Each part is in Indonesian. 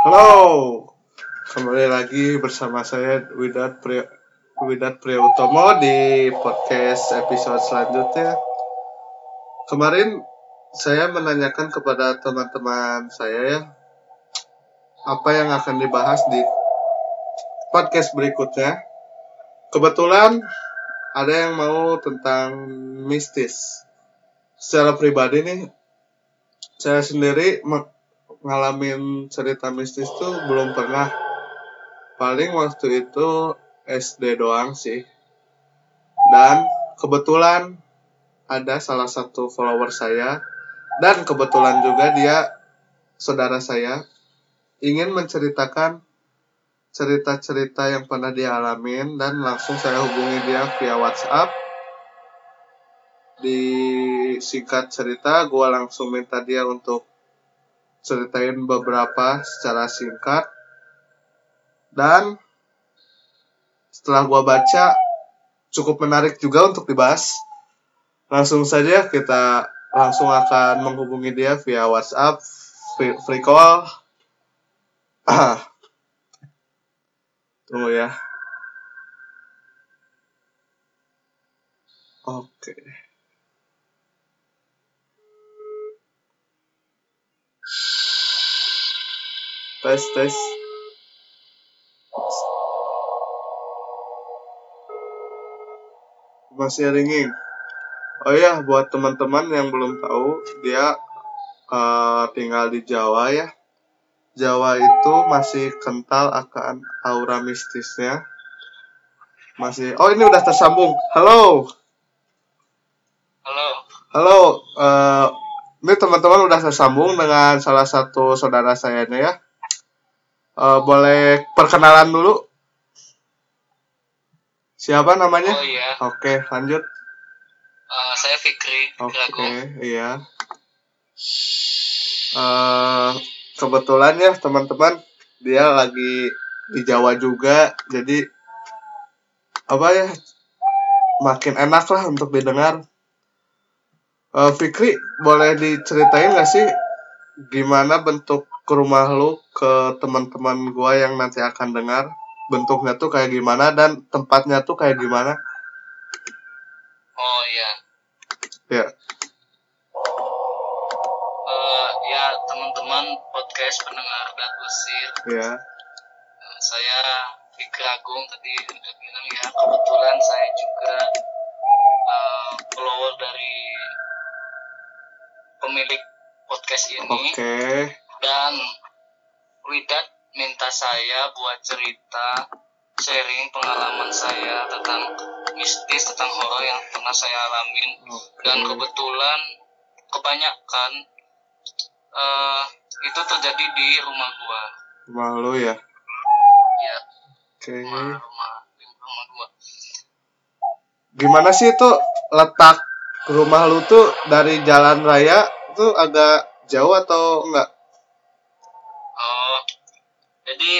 Halo, kembali lagi bersama saya Widat Priya, Widat Priyautomo di podcast episode selanjutnya. Kemarin saya menanyakan kepada teman-teman saya ya, apa yang akan dibahas di podcast berikutnya. Kebetulan ada yang mau tentang mistis. Secara pribadi nih, saya sendiri ngalamin cerita mistis tuh belum pernah. Paling waktu itu SD doang sih. Dan kebetulan ada salah satu follower saya dan kebetulan juga dia saudara saya ingin menceritakan cerita-cerita yang pernah dia alamin dan langsung saya hubungi dia via WhatsApp. Di singkat cerita, gue langsung minta dia untuk ceritain beberapa secara singkat. Dan setelah gua baca cukup menarik juga untuk dibahas. Langsung saja kita langsung akan menghubungi dia via WhatsApp free, call. Tunggu ya. Oke tes tes. Masih ringing. Oh ya buat teman-teman yang belum tahu dia eh, tinggal di Jawa ya. Jawa itu masih kental akan aura mistisnya. Masih oh ini udah tersambung. Halo. Halo, halo eh, ini teman-teman udah tersambung dengan salah satu saudara saya nih ya Eh, boleh perkenalan dulu siapa namanya oh iya, oke lanjut Eh, saya Fikri, Oke, Agung. iya. Eh kebetulan ya teman-teman dia lagi di Jawa juga, jadi apa ya makin enak lah untuk didengar. Eh Fikri, boleh diceritain gak sih gimana bentuk ke rumah lu ke teman-teman gua yang nanti akan dengar? Bentuknya tuh kayak gimana dan tempatnya tuh kayak gimana? Oh iya, Ya, Eh, ya teman-teman podcast pendengar Dat Lesir, ya. Eh, saya Fikri Agung tadi udah bilang ya kebetulan saya juga eh, follower dari pemilik podcast ini Oke. dan Widat minta saya buat cerita sharing pengalaman saya tentang mistis tentang horor yang pernah saya alamin dan kebetulan kebanyakan eh itu terjadi di rumah gua Rumah lu ya. ya Oke. rumah rumah rumah gua Gimana sih itu letak rumah lu tuh dari jalan raya tuh agak jauh atau enggak? Jadi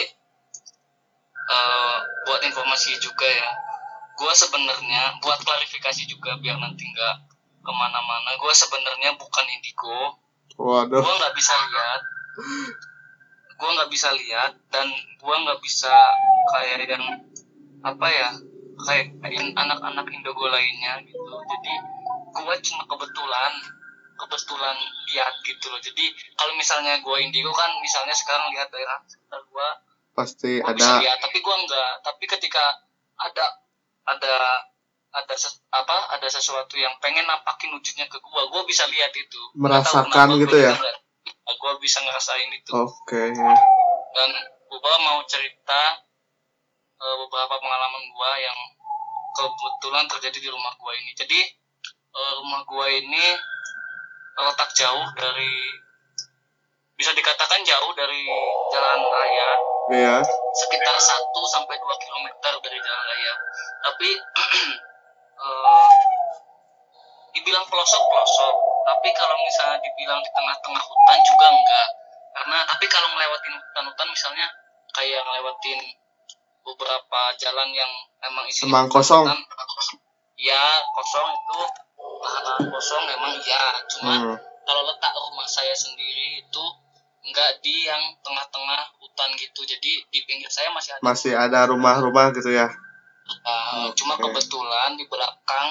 eh buat informasi juga ya gua sebenarnya buat klarifikasi juga biar nanti nggak ke mana-mana gua sebenarnya bukan indigo. Waduh. gua nggak bisa lihat. Gua nggak bisa lihat dan gua nggak bisa kayak yang apa ya kayak anak-anak indigo lainnya gitu. Jadi gua cuma kebetulan kebetulan lihat gitu loh jadi kalau misalnya gua indigo kan misalnya sekarang lihat daerah sekitar gua Pasti gua bisa ada lihat tapi gua nggak tapi ketika ada ada ada ses- apa ada sesuatu yang pengen nampakin wujudnya ke gua gua bisa lihat itu Merasakan gitu ya? bisa lihat. gua bisa ngerasain itu Oke. dan gua mau cerita eh, beberapa pengalaman gua yang kebetulan terjadi di rumah gua ini jadi eh, rumah gua ini letak jauh dari bisa dikatakan jauh dari jalan raya Iya. sekitar 1 sampai 2 km dari jalan raya. Tapi eh, dibilang pelosok-pelosok, tapi kalau misalnya dibilang di tengah-tengah hutan juga enggak. Karena tapi kalau ngelewatin hutan-hutan misalnya kayak ngelewatin beberapa jalan yang emang isinya Emang kosong. hutan, ya kosong itu lahan kosong emang ya cuma Hmm. kalau letak rumah saya sendiri itu nggak di yang tengah-tengah hutan gitu jadi di pinggir saya masih ada Masih ada rumah-rumah gitu ya. Uh, Cuma Oke. kebetulan di belakang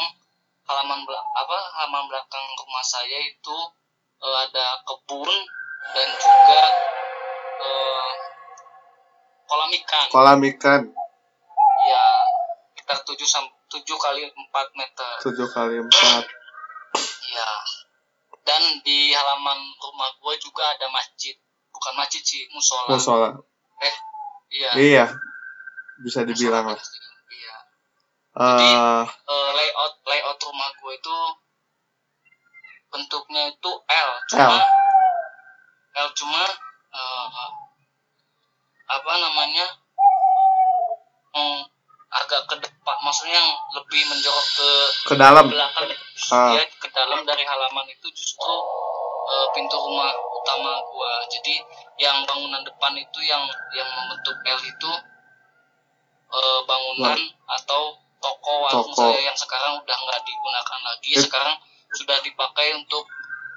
halaman belak apa halaman belakang rumah saya itu uh, ada kebun dan juga uh, kolam ikan. Kolam ikan Ya sekitar 7 sam 7 kali 4 meter. 7 kali 4. Dan di halaman rumah gua juga ada masjid. Bukan masjid sih, musola. Musola. Eh, iya. Iya. Bisa dibilang lah. Iya. Eh, Eh, layout layout rumah gue itu bentuknya itu L cuma L, cuma eh, apa namanya hmm, agak ke depan maksudnya yang lebih menjorok ke ke dalam. belakang Ah. ya ke dalam dari halaman itu justru eh, pintu rumah utama gua jadi yang bangunan depan itu yang yang membentuk L itu eh, bangunan atau toko warung Toko. saya yang sekarang udah nggak digunakan lagi Eh. sekarang sudah dipakai untuk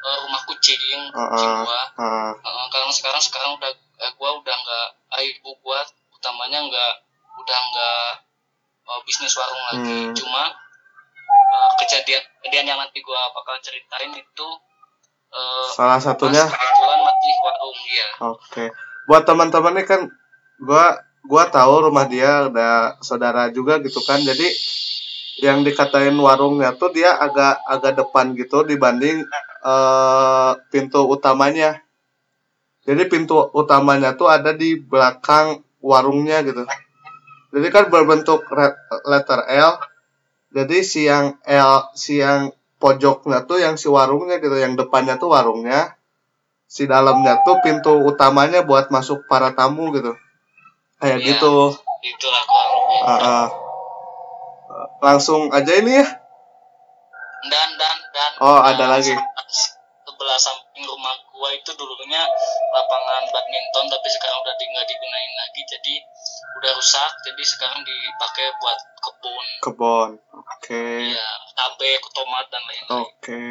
eh, rumah kucing kucing ah, gua ah. Eh, karena sekarang sekarang udah eh, gua udah nggak ibu gua utamanya nggak udah nggak eh, bisnis warung lagi Hmm. cuma eh, kejadian kejadian yang nanti gua bakal ceritain itu eh, Salah satunya kebetulan mati warung ya Oke. Buat teman-teman nih kan gua gua tahu rumah dia ada saudara juga gitu kan. Jadi yang dikatain warungnya tuh dia agak agak depan gitu dibanding eh, pintu utamanya. Jadi pintu utamanya tuh ada di belakang warungnya gitu. Jadi kan berbentuk letter L. Jadi si yang L si yang pojoknya tuh yang si warungnya gitu, yang depannya tuh warungnya, si dalamnya tuh pintu utamanya buat masuk para tamu gitu kayak Iya. gitu itulah warungnya Ah, ah. langsung aja ini ya dan dan dan Oh, ada dan lagi. sebelah samping rumah gua itu dulunya lapangan badminton tapi sekarang udah nggak digunain lagi jadi udah rusak jadi sekarang dipakai buat kebun. Kebon oke. Ya cabe tomat dan lain-lain. Oke.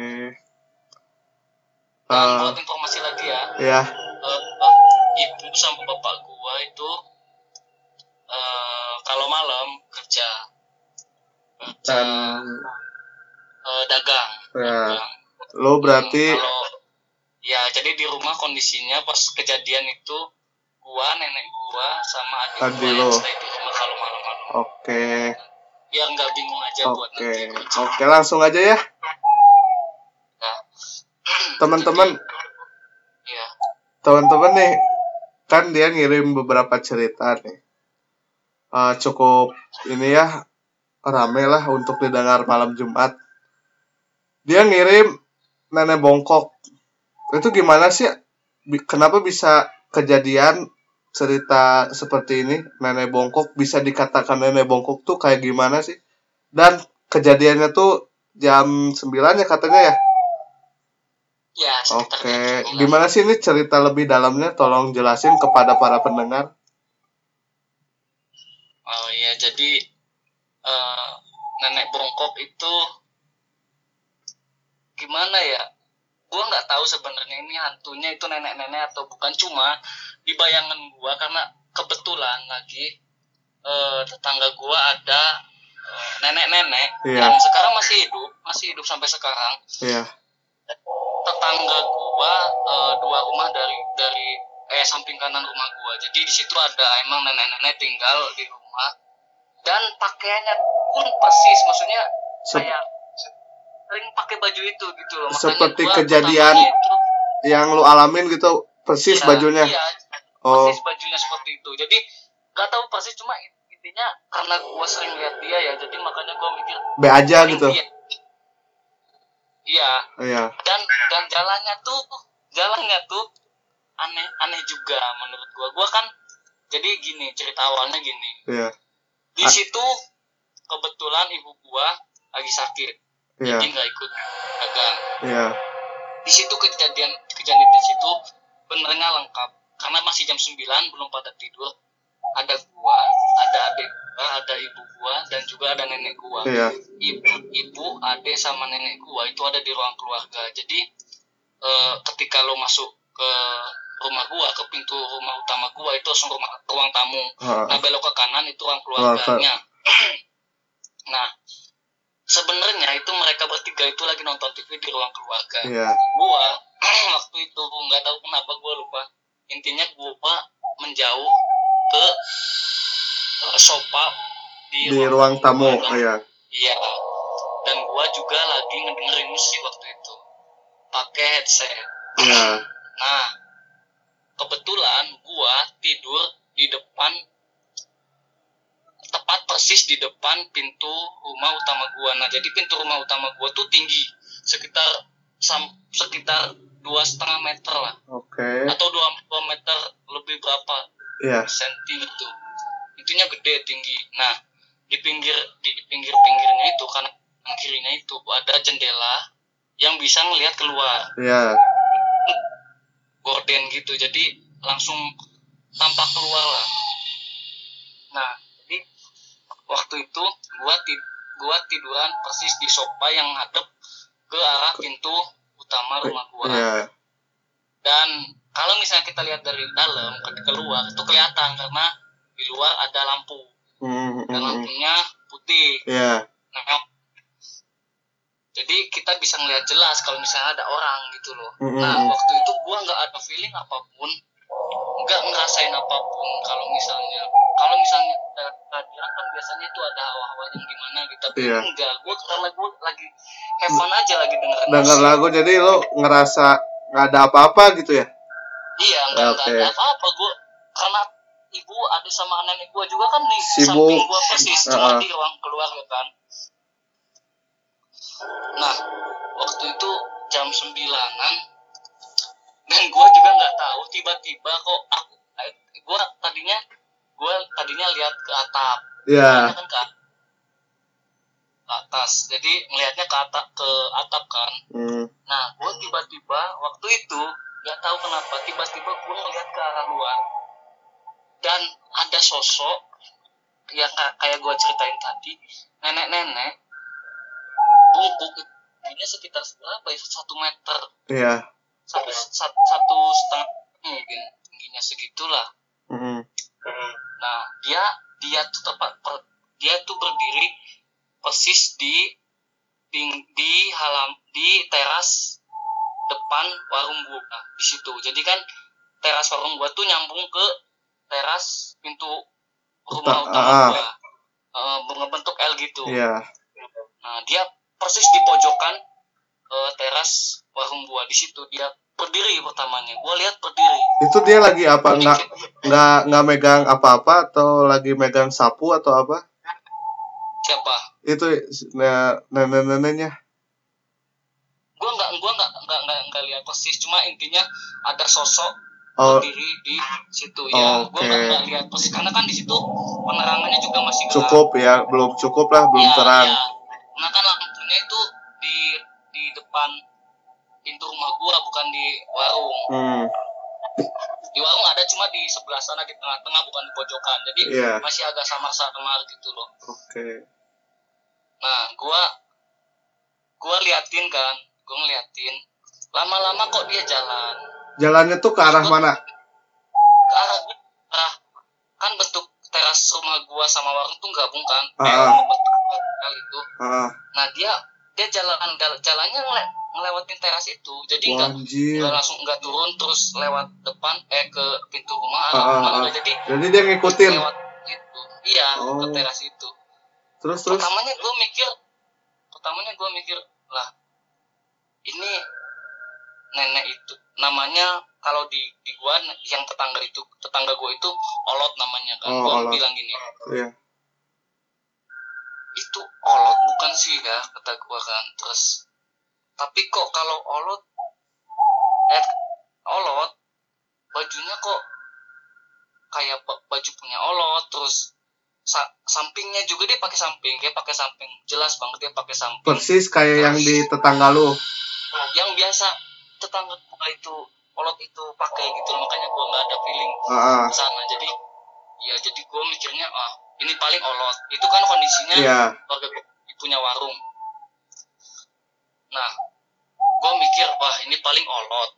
Dan Eh, buat informasi lagi ya. ya eh, eh, ibu sama bapak gua itu eh, kalau malam kerja. Kerja dan eh, dagang ya dagang. lo berarti Hmm, kalau ya jadi di rumah kondisinya pas kejadian itu gua nenek gua sama adik gua lo. yang stay di rumah kalau malam-malam. Oke. Biar nggak bingung aja buat oke. nanti. Oke langsung aja ya. Nah, teman-teman. Ya teman-teman nih kan dia ngirim beberapa cerita nih. Eh, cukup ini ya rame lah untuk didengar malam Jumat. Dia ngirim nenek bongkok. Itu gimana sih? Kenapa bisa kejadian cerita seperti ini nenek bongkok bisa dikatakan nenek bongkok tuh kayak gimana sih dan kejadiannya tuh jam 9 ya katanya ya ya Oke, 9. gimana sih ini cerita lebih dalamnya? Tolong jelasin kepada para pendengar. oh ya jadi eh, nenek bongkok itu gimana ya gua nggak tahu sebenarnya ini hantunya itu nenek-nenek atau bukan. Cuma di bayangan gua karena kebetulan lagi eh, tetangga gua ada eh, nenek-nenek Iya. yang sekarang masih hidup masih hidup sampai sekarang. Iya, tetangga gua eh, dua rumah dari dari eh samping kanan rumah gua. Jadi di situ ada emang nenek-nenek tinggal di rumah. Dan pakaiannya pun persis maksudnya kayak sering pakai baju itu gitu loh. Makanya Seperti gua kejadian itu, yang lu alamin gitu persis iya, bajunya. iya, Oh, persis bajunya seperti itu. Jadi nggak tahu persis cuma intinya karena gua sering lihat dia ya jadi makanya gua mikir B aja gitu. Iya. iya Iya, dan dan jalannya tuh jalannya tuh aneh aneh juga menurut gua. Gua kan jadi gini cerita awalnya gini. Iya, di Ah. situ kebetulan ibu gua lagi sakit iya, jadi nggak ikut dagang iya. di situ kejadian kejadian di situ benernya lengkap. Karena masih jam 9 belum pada tidur. Ada gua ada adik gua ada ibu gua dan juga ada nenek gua. Iya, ibu ibu adik sama nenek gua itu ada di ruang keluarga. Jadi eh, ketika lo masuk ke rumah gua ke pintu rumah utama gua itu langsung rumah ruang tamu. Ah, nah belok ke kanan itu ruang Ruang keluarganya. Nah sebenarnya itu mereka bertiga itu lagi nonton TV di ruang keluarga. Iya. Gua waktu itu nggak tahu kenapa gua lupa. Intinya gua menjauh ke eh, sofa di, di ruang tamu keluarga. iya. Iya. Dan gua juga lagi ngedengerin musik waktu itu. Pakai headset. Iya. Nah kebetulan gua tidur di depan tepat persis di depan pintu rumah utama gua. Nah jadi pintu rumah utama gua tuh tinggi sekitar sam- sekitar dua setengah meter lah. Oke. Atau dua, dua meter lebih berapa iya. senti itu itunya gede tinggi. Nah di pinggir di pinggir pinggirnya itu kanan kirinya itu ada jendela yang bisa ngelihat keluar. Iya. Gorden gitu. Jadi langsung tampak keluar lah waktu itu gua ti gua tiduran persis di sofa yang hadap ke arah pintu utama rumah gua. Iya dan kalau misalnya kita lihat dari dalam ke keluar itu kelihatan karena di luar ada lampu. Hmm, dan hmm, hmm. lampunya putih. Iya. Nah jadi kita bisa ngelihat jelas kalau misalnya ada orang gitu loh. Hmm, nah waktu itu gua nggak ada feeling apa pun nggak ngerasain apa pun kalau misalnya kalau misalnya kehadiran kan biasanya itu ada hawa-hawa yang gimana gitu tapi Iya. enggak gua karena gua lagi have fun aja lagi dengerin denger musik. lagu jadi lo ngerasa nggak ada apa-apa gitu ya iya enggak Oke. ada apa-apa gua karena ibu ada sama nenek gua juga kan di Sibuk. samping gua persis cuma Heeh. di ruang keluarga kan nah waktu itu jam sembilanan dan gua juga nggak tahu tiba-tiba kok aku eh, gua tadinya gua tadinya lihat ke atap. Iya. Lihatnya kan ke atas. Jadi ngelihatnya ke atap ke atap kan. Hmm, Nah, gue tiba-tiba waktu itu nggak tahu kenapa tiba-tiba gue ngeliat ke arah luar. Dan ada sosok yang ka- kayak gue ceritain tadi nenek-nenek bungkuk tingginya sekitar berapa ya? Satu meter. Iya. Satu satu, satu setengah mungkin tingginya segitulah Hmm, nah dia dia tuh tepat per- dia tuh berdiri persis di ping- di halam di teras depan warung gua di situ. Jadi kan teras warung gua tuh nyambung ke teras pintu rumah Uta- utama ah. gua. Eh, ngebentuk L gitu. Iya. Nah dia persis di pojokan eh, teras warung gua di situ dia berdiri pertamanya. Gua lihat berdiri itu dia lagi apa? Nggak nggak nggak megang apa-apa atau lagi megang sapu atau apa? Siapa? Itu ne- nenek-neneknya gua nggak gua nggak nggak nggak nggak lihat persis. Cuma intinya ada sosok oh. berdiri di situ. Ya gua Oke. nggak nggak lihat persis. Karena kan di situ penerangannya juga masih gelap. Cukup ya belum cukup lah belum Ya, terang. ya. Nah kan lampunya itu di di depan pintu rumah gua bukan di warung. hmm, Di warung ada cuma di sebelah sana di tengah-tengah bukan di pojokan. Jadi Iya. masih agak samar-samar gitu loh. oke Nah, gua gua liatin kan, gua ngeliatin. Lama-lama kok dia jalan jalannya tuh ke arah mana ke arah arah kan bentuk teras rumah gua sama warung tuh gabung kan. Ah. Kayak bentuk hotel itu. ah Nah, dia dia jalan jalannya ngele, ngelewatin teras itu. Jadi nggak langsung nggak turun terus lewat depan eh ke pintu rumah Ah, ah, rumah ah. udah jadi jadi dia ngikutin lewat itu iya Oh. ke teras itu terus terus pertamanya gue mikir pertamanya gue mikir lah ini nenek itu namanya kalau di di gua yang tetangga itu tetangga gue itu olot namanya kan Oh, gue Olot. bilang gini iya itu olot bukan sih ya kata gua kan terus tapi kok kalau olot eh olot bajunya kok kayak ba- baju punya olot terus sa- sampingnya juga dia pakai samping dia pakai samping. Jelas banget dia pakai samping. Persis kayak yang di tetangga lu. Yang biasa tetangga gua itu olot itu pakai gitu makanya gua nggak ada feeling ah. ke sana. Jadi ya jadi gua mikirnya ah ini paling olot. Itu kan kondisinya iya. keluarga gue punya warung. Nah, gue mikir, wah ini paling olot.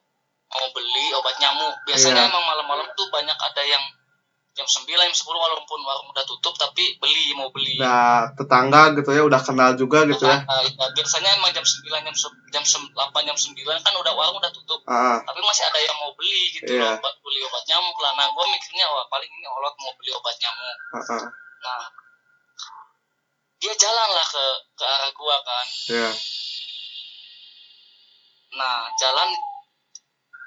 mau beli obat nyamuk biasanya Iya. emang malam-malam tuh banyak ada yang jam 9 jam 10 walaupun warung udah tutup tapi beli mau beli Nah, tetangga gitu ya udah kenal juga gitu ya. Nah, ya, biasanya emang jam 9 jam jam sem- 8 jam 9 kan udah warung udah tutup Ah, tapi masih ada yang mau beli gitu Iya. loh obat beli obat nyamuk lah nah gue mikirnya wah paling ini olot mau beli obat nyamuk ah, ah, nah dia jalan lah ke ke arah gua kan ya. Nah jalan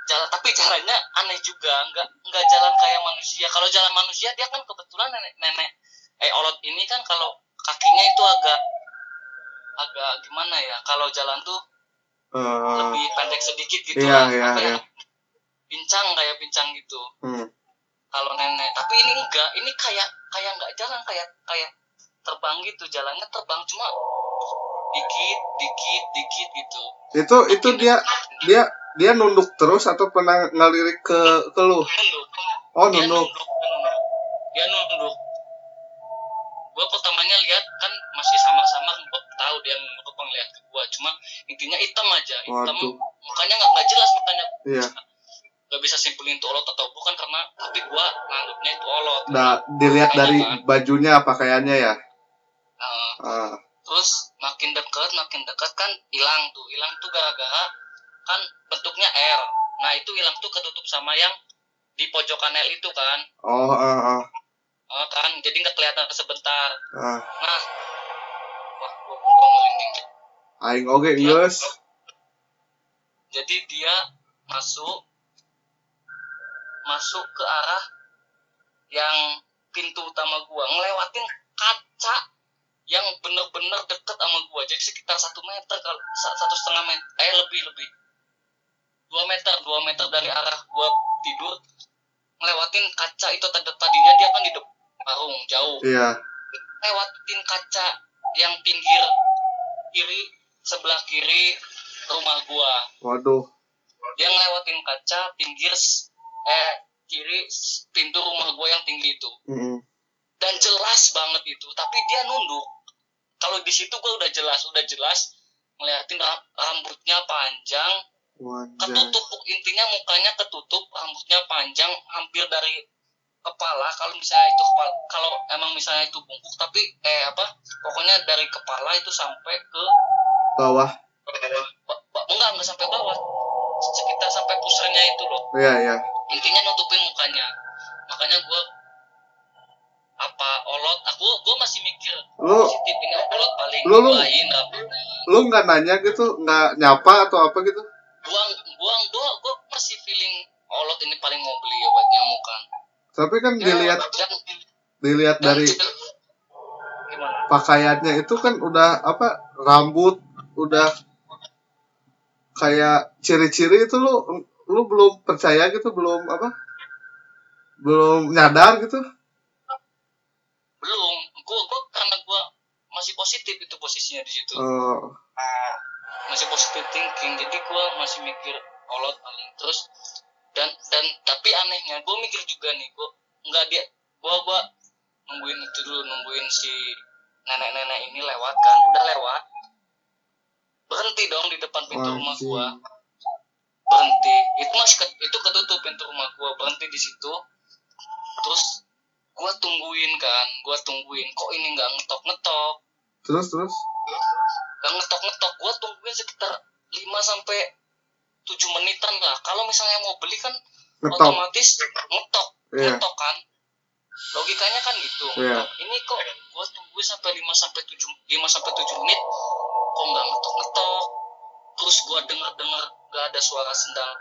jalan tapi jalannya aneh juga. Nggak nggak jalan kayak manusia. Kalau jalan manusia dia kan kebetulan nenek nenek eh olot ini kan kalau kakinya itu agak agak gimana ya? Kalau jalan tuh Eh, lebih pendek sedikit gitu Iya, lah. iya, ya, iya. pincang kayak pincang gitu. Hmm. kalau nenek. Tapi ini enggak. Ini kayak kayak nggak jalan. Kayak kayak terbang gitu. Jalannya terbang. Cuma dikit dikit dikit gitu. Itu itu dia dia dia nunduk terus atau pernah ngelirik ke ke lu? nunduk. Oh, dia nunduk. nunduk dia nunduk. Gua pertamanya lihat kan masih sama-sama gua tahu dia nunduk apa ngeliat ke gua. Cuma intinya hitam aja hitam. Waduh. mukanya nggak nggak jelas makanya. Iya. nggak bisa simpulin itu olot atau bukan karena tapi gua nganggapnya itu olot. Nah, dilihat dari bajunya pakaiannya ya. Nah, Ah, terus makin dekat makin dekat kan hilang tuh. Hilang tuh gara-gara kan bentuknya R. Nah itu hilang tuh ketutup sama yang di pojokan L itu kan. Oh, ah, ah, Eh, kan? Jadi nggak kelihatan sebentar. Ah. nah. Wah gua, gua merinding Aing oge geus. jadi dia masuk masuk ke arah yang pintu utama gua. Ngelewatin kaca yang bener-bener deket sama gua jadi sekitar satu meter kalau sa- satu setengah meter eh lebih lebih dua meter dua meter dari arah gua tidur ngelewatin kaca itu tadi tadinya dia kan di depan warung jauh Iya. lewatin kaca yang pinggir kiri sebelah kiri rumah gua Waduh. dia ngelewatin kaca pinggir eh kiri pintu rumah gua yang tinggi itu Mm-mm. dan jelas banget itu tapi dia nunduk kalau di situ gua udah jelas udah jelas ngeliatin ra- rambutnya panjang Wajah. ketutup intinya mukanya ketutup rambutnya panjang hampir dari kepala kalau misalnya itu kepala kalau emang misalnya itu bungkuk tapi eh apa pokoknya dari kepala itu sampai ke Bawah. ba- ba- enggak enggak sampai bawah sekitar sampai pusarnya itu loh Iya, iya. intinya nutupin mukanya makanya gue apa olot? Aku gue masih mikir. Lu positif ini olot? Paling Lu- lu- lain rambutnya lu nggak nanya gitu, nggak nyapa atau apa gitu? buang buang. Gue gue masih feeling olot ini paling mau beli obat nyamuk kan. Tapi kan dilihat dan, dilihat dan dari gimana? pakaiannya itu kan udah apa rambut udah kayak ciri-ciri itu lu lu belum percaya gitu belum apa? Belum nyadar gitu belum. Gue gue karena gue masih positif itu posisinya di situ. Oh. Masih positive thinking. Jadi gue masih mikir olot paling. Terus dan dan tapi anehnya gue mikir juga nih gue nggak dia gue gue nungguin itu dulu nungguin si nenek-nenek ini lewat kan udah lewat. Berhenti dong di depan pintu rumah Anjing. gue berhenti. Itu masih ket- itu ketutup pintu rumah gue berhenti di situ. Terus gue tungguin kan gue tungguin. Kok ini nggak ngetok ngetok terus terus? Gak ngetok-ngetok gue tungguin sekitar 5 sampai 7 menitan lah. Kalau misalnya mau beli kan ngetok. otomatis ngetok. Iya. ngetok kan? Logikanya kan gitu. Ngetok. ini kok gue tungguin sampai 5 sampai 7 5 sampai 7 menit kok nggak ngetok-ngetok? Terus gue denger-denger gak ada suara sendal.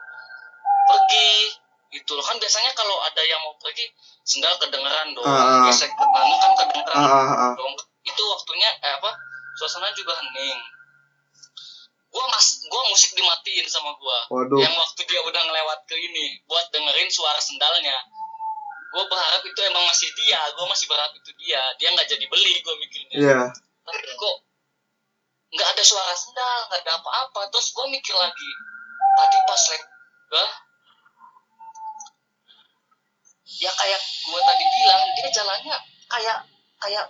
Pergi gitu loh. Kan biasanya kalau ada yang mau pergi sendal kedengeran dong. Ah. gesek ke kan kedengeran. Ah ah ah. Dong. Itu waktunya eh apa suasana juga hening. Gua mas gua musik dimatiin sama gua. Waduh. Yang waktu dia udah ngelewat ke ini buat dengerin suara sendalnya. Gua berharap itu emang masih dia. Gua masih berharap itu dia. Dia nggak jadi beli gua mikirnya. Iya. Tapi kok nggak ada suara sendal nggak ada apa-apa. Terus gua mikir lagi. Tadi pas gua ya kayak gua tadi bilang dia jalannya kayak kayak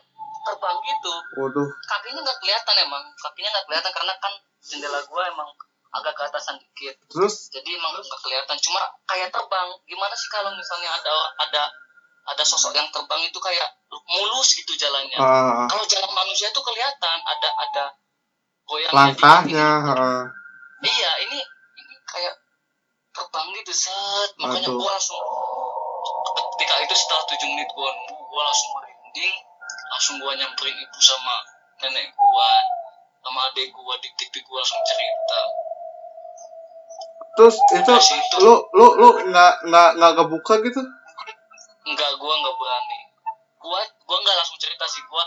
terbang gitu. Waduh. Kakinya nggak kelihatan emang. Kakinya nggak kelihatan karena kan jendela gua emang agak ke atasan dikit. Terus? Jadi emang nggak kelihatan. Cuma kayak terbang. Gimana sih kalau misalnya ada ada ada sosok yang terbang itu kayak mulus gitu jalannya? Uh, kalau jalan manusia tuh kelihatan. Ada ada goyang langkahnya uh, iya ini ini kayak terbang gitu. Set. Makanya gua langsung ketika itu setelah tujuh menit gua nunggu gua langsung merinding. Langsung gua nyamperin ibu sama nenek gua sama adik gua dik dik gua langsung cerita. Terus itu situ. lu lu lu nggak nggak nggak kebuka gitu? Enggak gua nggak berani. Gua gua nggak langsung cerita sih. Gua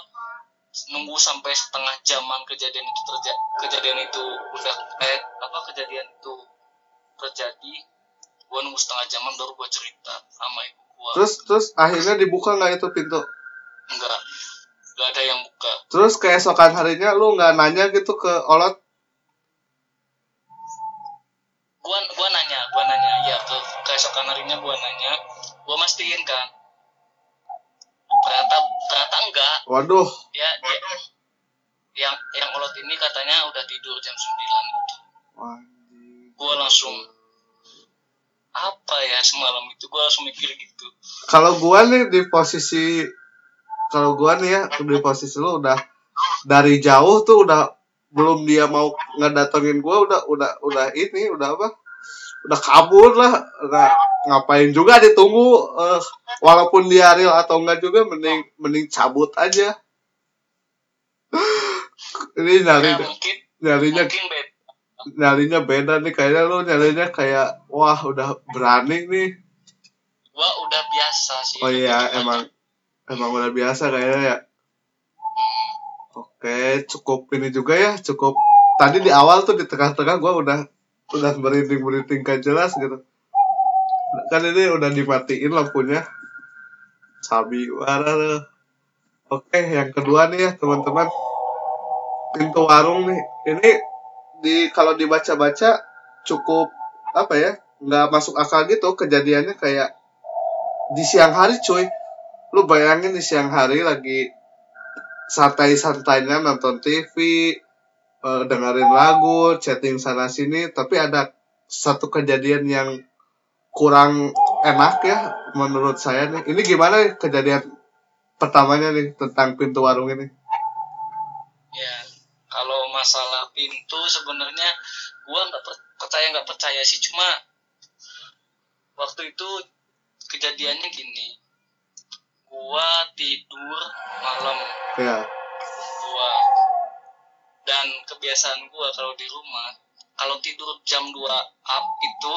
nunggu sampai setengah jaman kejadian itu terjadi kejadian itu udah eh apa kejadian itu terjadi. Gua nunggu setengah jaman baru gua cerita sama ibu terus terus akhirnya dibuka nggak itu pintu? Enggak. Enggak ada yang buka. Terus keesokan harinya lu nggak nanya gitu ke olot? Gua gua nanya gua nanya. Ya ke keesokan harinya gua nanya. Gua mastiin kan. Ternyata ternyata enggak. Waduh. Dia dia yang yang olot ini katanya udah tidur jam 9 itu gua langsung apa ya semalam itu gua langsung mikir gitu. Kalau gua nih di posisi kalau gua nih ya di posisi lu udah dari jauh tuh udah belum dia mau ngedatengin gua udah udah udah ini udah apa? Udah kabur lah. Udah ngapain juga ditunggu eh, walaupun dia real atau enggak juga mending mending cabut aja. Ini nyari ya mungkin. nyarinya mungkin nyarinya beda nih kayaknya lu nyarinya kayak wah udah berani nih. Gua udah biasa sih. Oh iya emang aja. emang udah biasa kayaknya ya. Oke cukup ini juga ya cukup. Tadi di awal tuh di tengah-tengah gua udah udah merinding merinding kan jelas gitu. Kan ini udah dimatiin lampunya. Sabi warna oke yang kedua nih ya teman-teman. Pintu warung nih. Ini di kalau dibaca-baca cukup apa ya nggak masuk akal gitu kejadiannya kayak di siang hari cuy. Lu bayangin di siang hari lagi santai-santainya nonton TV eh, dengerin lagu chatting sana sini tapi ada satu kejadian yang kurang enak ya menurut saya nih. Ini gimana kejadian pertamanya nih tentang pintu warung ini masalah pintu sebenarnya gua nggak per- percaya nggak percaya sih. Cuma waktu itu kejadiannya gini. Gua tidur malam. Ya. Gua. Dan kebiasaan gua kalau di rumah kalau tidur jam 2 up itu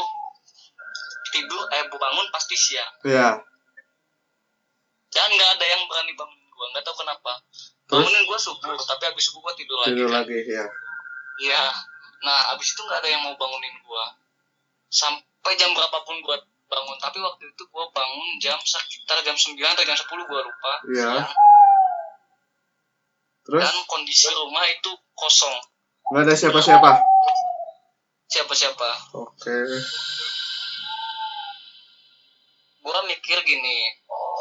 tidur eh bangun pasti siang. Ya. Dan nggak ada yang berani bangunin gua. Nggak tahu kenapa Terus? bangunin gua subuh tapi habis subuh gua tidur lagi tidur kan lagi ya Iya. Nah, abis itu nggak ada yang mau bangunin gua. Sampai jam berapapun gua bangun. Tapi waktu itu gua bangun jam sekitar jam 9 atau jam 10 gua lupa. Iya. Siang. terus Dan kondisi rumah itu kosong. nggak ada siapa-siapa Siapa-siapa. oke Gua mikir gini,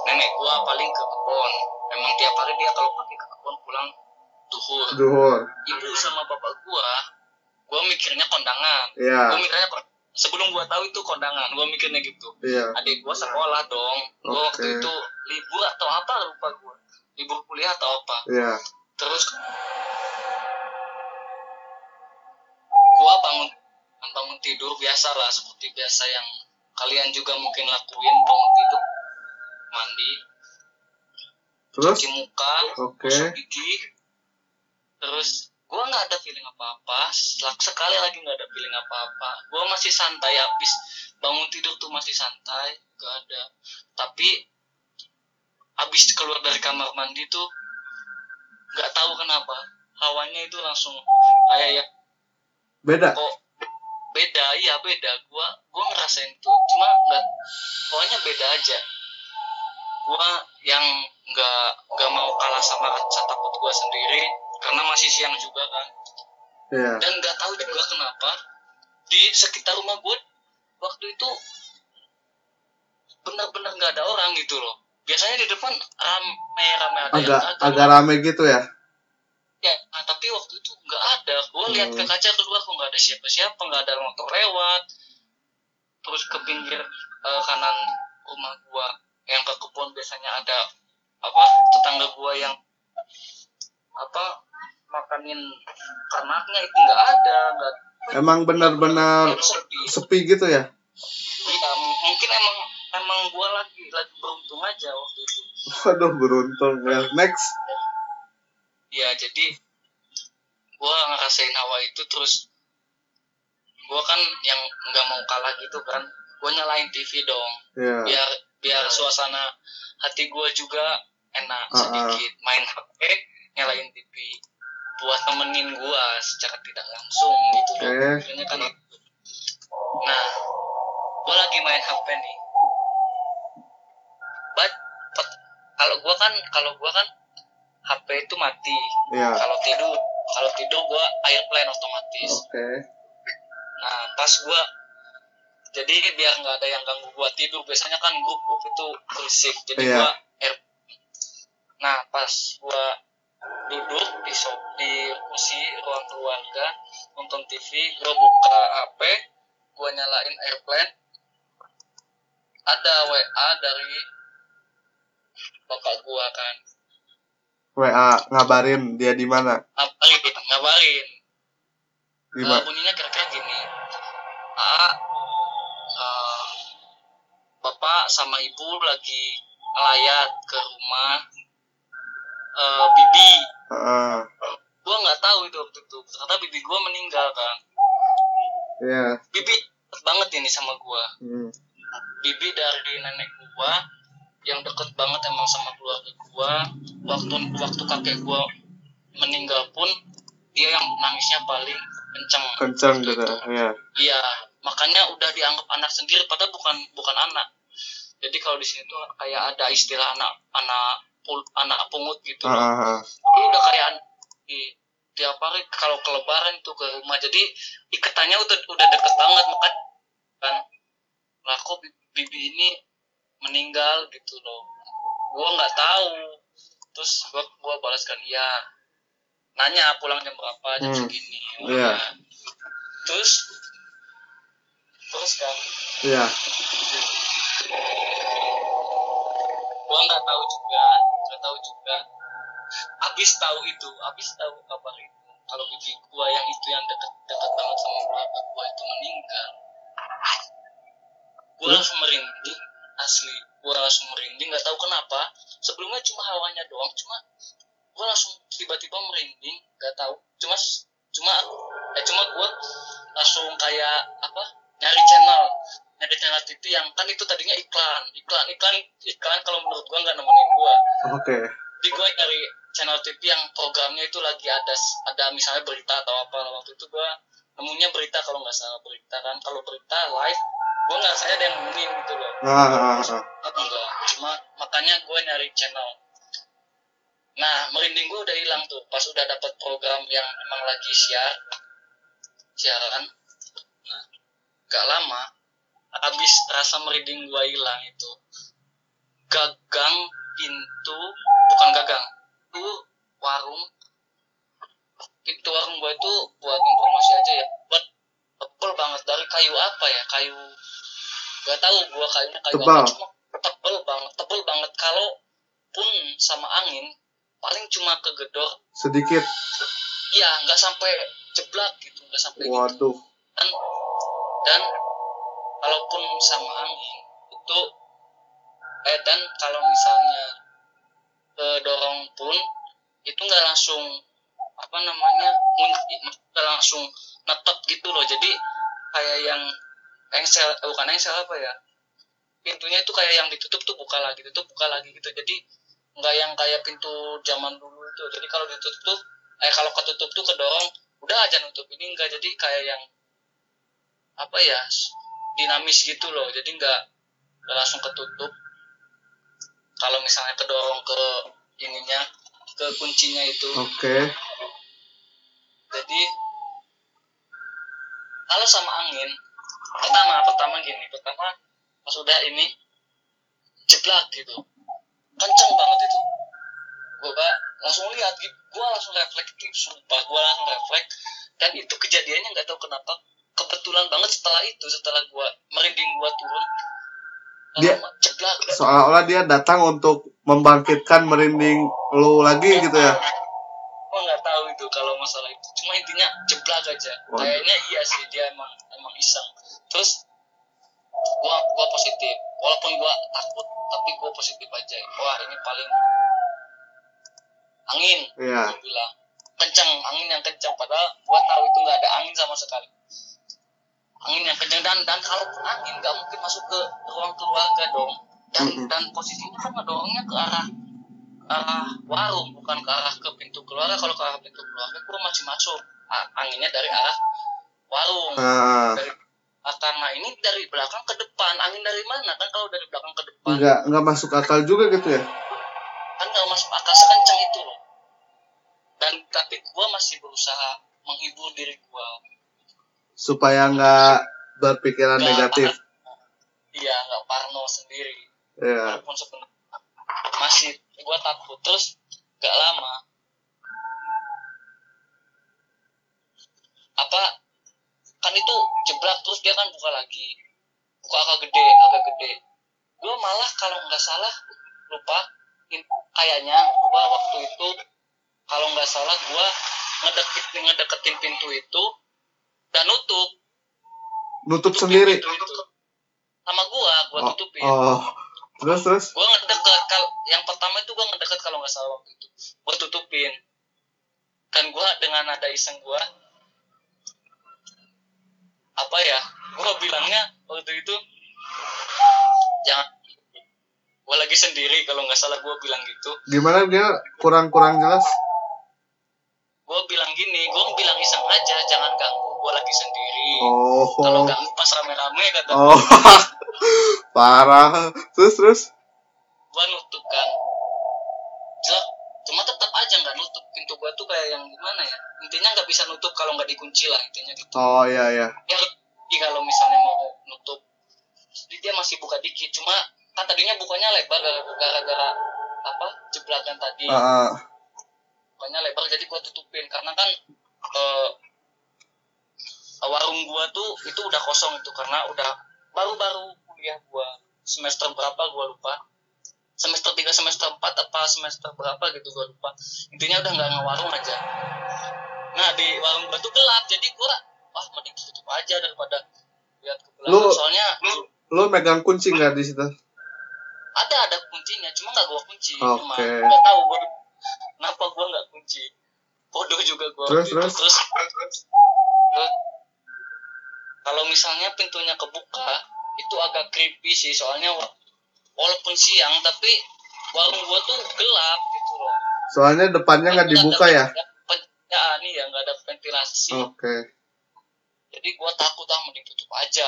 nenek gua paling ke kebun. Emang tiap hari dia kalau ke kebun pulang duhur. duhur. Ibu sama bapak gua, gua mikirnya kondangan. ya Gua mikirnya sebelum gua tahu itu kondangan, gua mikirnya gitu. iya. Adik gua sekolah dong. Gua waktu itu libur atau apa lupa gua. Libur kuliah atau apa. Iya. Terus gua bangun bangun tidur biasa lah seperti biasa yang kalian juga mungkin lakuin bangun tidur mandi terus? Cuci muka gosok gigi terus gua nggak ada feeling apa-apa. Selak- sekali lagi nggak ada feeling apa-apa. Gua masih santai habis bangun tidur tuh masih santai gak ada. Tapi habis keluar dari kamar mandi tuh nggak tahu kenapa. Hawanya itu langsung kayak ya beda? kok beda? Iya beda. Gua gua ngerasain tuh. Cuma nggak pokoknya beda aja gua yang nggak nggak mau kalah sama rasa takut gua sendiri karena masih siang juga kan. Iya. Dan nggak tahu juga kenapa di sekitar rumah gua waktu itu benar-benar nggak ada orang gitu loh. Biasanya di depan rame rame ada yang agak kagak. agak rame gitu ya? Ya nah, tapi waktu itu nggak ada. Gue lihat ke Hmm. kaca keluar kok nggak ada siapa-siapa nggak ada motor lewat. Terus ke pinggir eh, kanan rumah gua yang ke kebun biasanya ada apa tetangga gua yang apa makanin ternaknya itu nggak ada nggak Emang benar-benar sepi sepi gitu ya? Iya, m- mungkin emang emang gua lagi lagi beruntung aja waktu itu Waduh beruntung ya. Next. ya jadi gua ngerasain hawa itu terus gua kan yang nggak mau kalah gitu kan gua nyalain TV dong Ya. biar biar suasana hati gua juga enak Ah, ah. sedikit main HP nyalain TV buat temenin gua secara tidak langsung gitu loh. Maksudnya kan nah gua lagi main HP nih But, kalau gua kan kalau gua kan HP itu mati Ya. kalau tidur kalau tidur gua airplane otomatis Oke. nah pas gua jadi biar nggak ada yang ganggu gua tidur biasanya kan grup-grup itu berisik jadi Iya. gua air nah pas gua duduk di so di kursi ruang keluarga nonton TV gua buka HP gua nyalain airplane ada WA dari bapak gua kan WA ngabarin dia di mana? ngabarin ngabarin Di Eh, mana? bunyinya kira-kira gini. A, eh, bapak sama ibu lagi ngelayat ke rumah eh, bibi. Heeh. Gua nggak tahu itu waktu itu. Ternyata bibi gua meninggal kan. Iya. Bibi banget ini sama gua. Hmm. Bibi dari nenek gua yang deket banget emang sama keluarga gua. Waktu waktu kakek gua meninggal pun dia yang nangisnya paling kenceng. Kencang gitu. Ya. Iya, makanya udah dianggap anak sendiri padahal bukan bukan anak. Jadi kalau di sini tuh kayak ada istilah anak anak pul- anak pungut gitu. loh. Ah, ah, ah. Ini udah kayak di tiap hari kalau ke lebaran tuh ke rumah. Jadi ikatannya udah udah deket banget makanya kan lah kok bi- bibi ini meninggal gitu loh. Gua nggak tahu. Terus gua gua balaskan iya. Nanya pulang jam berapa jam Hmm. segini. Iya. Terus terus kan? Iya. gua nggak tahu juga nggak tahu juga. Abis tahu itu abis tahu kabar itu kalau bibi gua yang itu yang deket deket banget sama keluarga gua itu meninggal. Gua langsung merinding asli. Gua langsung merinding nggak tahu kenapa. Sebelumnya cuma hawanya doang cuma gua langsung tiba-tiba merinding nggak tahu. Cuma cuma eh cuma gua langsung kayak apa nyari channel. Nyari channel TV yang kan itu tadinya iklan. Iklan iklan iklan kalau menurut gua nggak nemenin gua. Oke. di gue nyari channel TV yang programnya itu lagi ada ada misalnya berita atau apa. Waktu itu gue nemunya berita kalau nggak salah berita kan. Kalau berita live gue nggak saya ada yang nemuin gitu loh. Ah, ah, ah. enggak cuma makanya gue nyari channel. Nah merinding gue udah hilang tuh. Pas udah dapat program yang emang lagi siar siaran nah gak lama habis rasa merinding gue hilang itu gagang pintu bukan gagang itu warung pintu warung gue itu buat informasi aja ya buat tebel banget dari kayu apa ya kayu gak tahu gua kayunya kayu Tebal. apa cuma tebel banget tebel banget kalau pun sama angin paling cuma kegedor Sedikit. iya nggak sampai jeblak gitu nggak sampai gitu Waduh. dan dan kalaupun sama angin itu eh dan kalau misalnya kedorong pun itu nggak langsung apa namanya nggak langsung netep gitu loh. Jadi kayak yang engsel eh, bukan engsel apa ya pintunya itu kayak yang ditutup tuh buka lagi tutup buka lagi gitu. Jadi nggak yang kayak pintu zaman dulu itu. Jadi kalau ditutup eh kalau ketutup tuh kedorong udah aja nutup. Ini enggak jadi kayak yang apa ya dinamis gitu loh. Jadi nggak langsung ketutup. Kalau misalnya kedorong ke ininya ke kuncinya itu. Oke. jadi kalau sama angin pertama pertama gini pertama pas udah ini jeblak gitu. Kenceng banget itu. Gue langsung lihat gue langsung refleks tuh sumpah gue langsung refleks. Dan itu kejadiannya nggak tahu kenapa kebetulan banget setelah itu setelah gue merinding gue turun Dia- Seolah-olah dia datang untuk membangkitkan merinding lu lagi gitu ya. gue nggak tahu itu kalau masalah itu. Cuma intinya jeblak aja. Waduh. kayaknya iya sih dia emang emang iseng. Terus gua gua positif. Walaupun gua takut tapi gua positif aja. Wah ini paling angin Iya. gua bilang. Kencang angin yang kencang padahal gua tahu itu nggak ada angin sama sekali angin yang kencang dan dan kalaupun angin nggak mungkin masuk ke ruang keluarga dong. Dan Mhm. dan posisinya kan ngedorongnya ke arah arah warung bukan ke arah ke pintu keluarga. Kalau ke arah pintu keluarga gua masih masuk. A- anginnya dari arah warung. Nah, dari karena ini dari belakang ke depan. Angin dari mana? Kan kalau dari belakang ke depan. Nggak nggak masuk akal juga gitu ya. kan nggak masuk akal sekencang itu loh. Dan tapi gua masih berusaha menghibur diri gua Supaya nggak berpikiran Nggak negatif. iya nggak parno sendiri Iya. walaupun sebenarnya masih gua takut terus gak lama apa kan itu jeblak terus dia kan buka lagi buka agak gede agak gede gua malah kalau nggak salah lupa kayaknya gua waktu itu kalau nggak salah gua ngedeket ngedeketin pintu itu dan nutup Nutup tutupin sendiri. pintu itu. sama gua gua Oh, tutupin oh. Terus terus. gue ngedeket kal yang pertama itu gue ngedeket kalau nggak salah waktu itu gue tutupin dan gue dengan nada iseng gue apa ya gue bilangnya waktu itu jangan gue lagi sendiri kalau nggak salah gue bilang gitu Gimana dia kurang-kurang jelas? Gue bilang gini gue bilang iseng aja jangan ganggu gue lagi sendiri Oh. kalau ganggu pas rame-rame kata Oh. Parah. Terus terus. gue nutup kan cuma tetap aja nggak nutup pintu gue tuh kayak yang gimana ya intinya nggak bisa nutup kalau nggak dikunci lah intinya gitu Oh iya iya. ya kalau misalnya mau nutup jadi dia masih buka dikit cuma kan tadinya bukanya lebar gara- gara-gara apa jebrakan tadi ah. Bukanya lebar jadi gua tutupin. Karena kan eh, warung gua tuh itu udah kosong itu karena udah baru-baru kuliah gua. Semester berapa gua lupa. Semester 3 semester 4 apa semester berapa gitu gua lupa. Intinya udah nggak ngewarung aja. Nah di warung gua tuh gelap jadi gua wah mending tutup aja daripada lihat ke belakang Lu- soalnya Lu megang kunci nggak di situ? ada ada kuncinya cuma nggak gua kunci. Oke. cuma nggak tahu gua kenapa gua nggak kunci bodoh juga gua Terus, terus? terus terus, kalau misalnya pintunya kebuka itu agak creepy sih soalnya wa- walaupun siang tapi warung gua tuh gelap gitu loh Soalnya depannya nggak dibuka ya? ya nih ya nggak ada ventilasi Oke. jadi gua takut ah mending tutup aja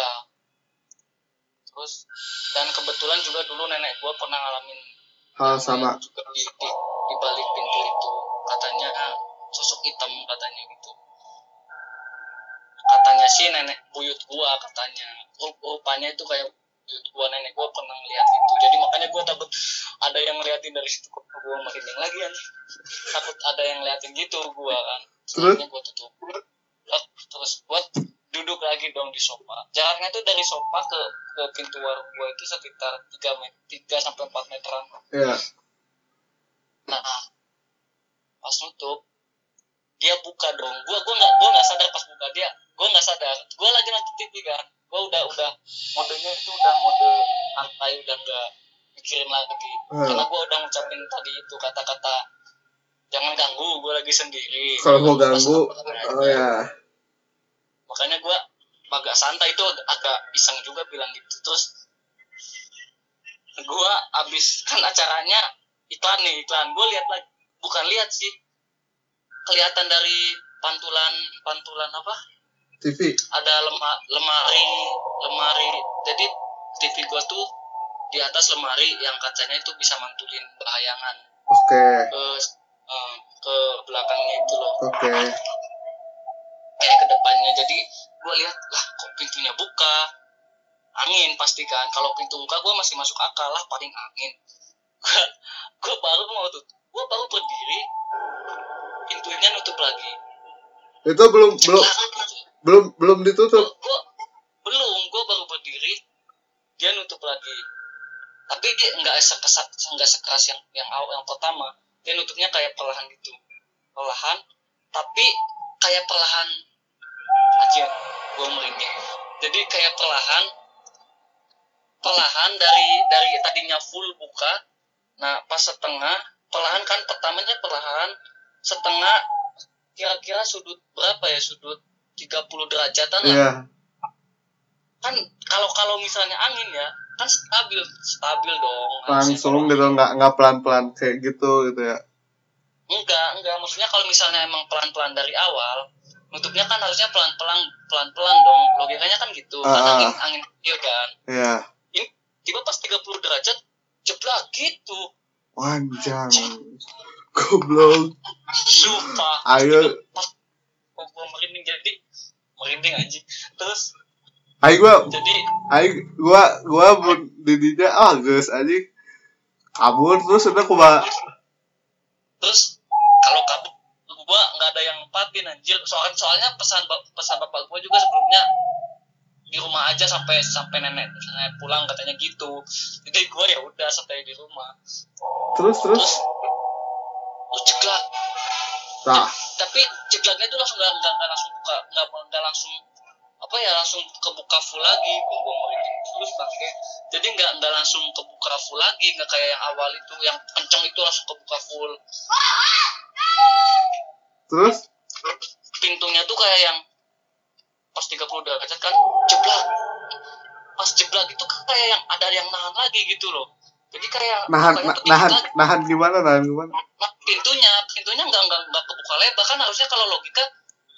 terus dan kebetulan juga dulu nenek gua pernah ngalamin Hal sama. juga di, di, di balik pintu itu katanya sosok hitam katanya gitu. Katanya sih nenek buyut gua katanya. Rup- rupanya itu kayak buyut gua nenek gua pernah ngeliat itu jadi makanya gua takut ada yang ngeliatin dari situ kok gua merinding lagi kan. Takut ada yang ngeliatin gitu gua kan. Terus? Gua tutup. Terus gua duduk lagi dong di sofa jaraknya tuh dari sofa ke ke pintu warung gua itu sekitar 3 met 3 sampai 4 meteran Iya. Nah, pas nutup, dia buka dong. Gua gua nggak gua nggak sadar pas buka dia. Gua nggak sadar. Gua lagi nonton TV kan. Gua udah udah modenya itu udah mode santai udah nggak mikirin lagi. Hmm. Karena gua udah ngucapin tadi itu kata-kata jangan ganggu. Gua lagi sendiri. Kalau mau Gua ganggu, oh ya. Makanya gua agak santai itu agak, agak iseng juga bilang gitu. Terus gua abis kan acaranya iklan nih iklan gue lihat lagi bukan lihat sih kelihatan dari pantulan pantulan apa TV. ada lema, lemari lemari jadi TV gua tuh di atas lemari yang kacanya itu bisa mantulin bahayangan Oke. ke eh, ke belakangnya itu loh Oke kayak ke depannya. Jadi gue lihat lah kok pintunya buka? Angin pasti kan. Kalau pintu buka gue masih masuk akal. Lah paling angin. Gue baru mau tutup gue baru berdiri. Pintunya nutup lagi. Itu belum belum lagi. belum belum ditutup? Gua, belum. Gue baru berdiri. Dia nutup lagi. Tapi dia nggak sekeras nggak sekeras yang yang awal yang pertama. Dia nutupnya kayak perlahan gitu. Perlahan. Tapi kayak perlahan aja gua merinding jadi kayak perlahan perlahan dari dari tadinya full buka nah pas setengah perlahan kan pertamanya perlahan setengah kira-kira sudut berapa ya sudut 30 derajatan lah. Iya. Kan kalau kalau misalnya angin ya kan stabil stabil dong langsung gitu nggak nggak pelan pelan kayak gitu gitu ya. Enggak enggak. Maksudnya kalau misalnya emang pelan pelan dari awal nutupnya kan harusnya pelan pelan pelan pelan dong. Logikanya kan gitu. Kan Ah. angin angin kecil kan. Iya. Ini tiba pas 30 derajat jeblak gitu. Wanjang goblok. Sumpah. Ayo. Gua merinding jadi merinding anjing. Terus ayo gua jadi ayo gua gua mun didinya ah geus anjing. Kabur terus udah kumaha terus kalau kabur gua nggak ada yang nempatin anjir. Soalnya soalnya pesan pesan bapak gua juga sebelumnya di rumah aja sampai sampai nenek nenek pulang katanya gitu. Jadi gua ya udah sampai di rumah. Terus terus? Terus terus nah. Tapi jeglaknya itu langsung nggak nggak langsung buka nggak nggak langsung apa ya langsung kebuka full lagi gua gua merinding terus pakai jadi nggak nggak langsung kebuka full lagi nggak kayak yang awal itu yang kenceng itu langsung kebuka full terus? Pintunya tuh kayak yang pas 30 derajat kan jeblak pas jeblak itu kayak yang ada yang nahan lagi gitu loh. Jadi kayak nahan nahan lagi. nahan gimana nahan gimana Nah, pintunya pintunya nggak nggak nggak kebuka lebar. Kan harusnya kalau logika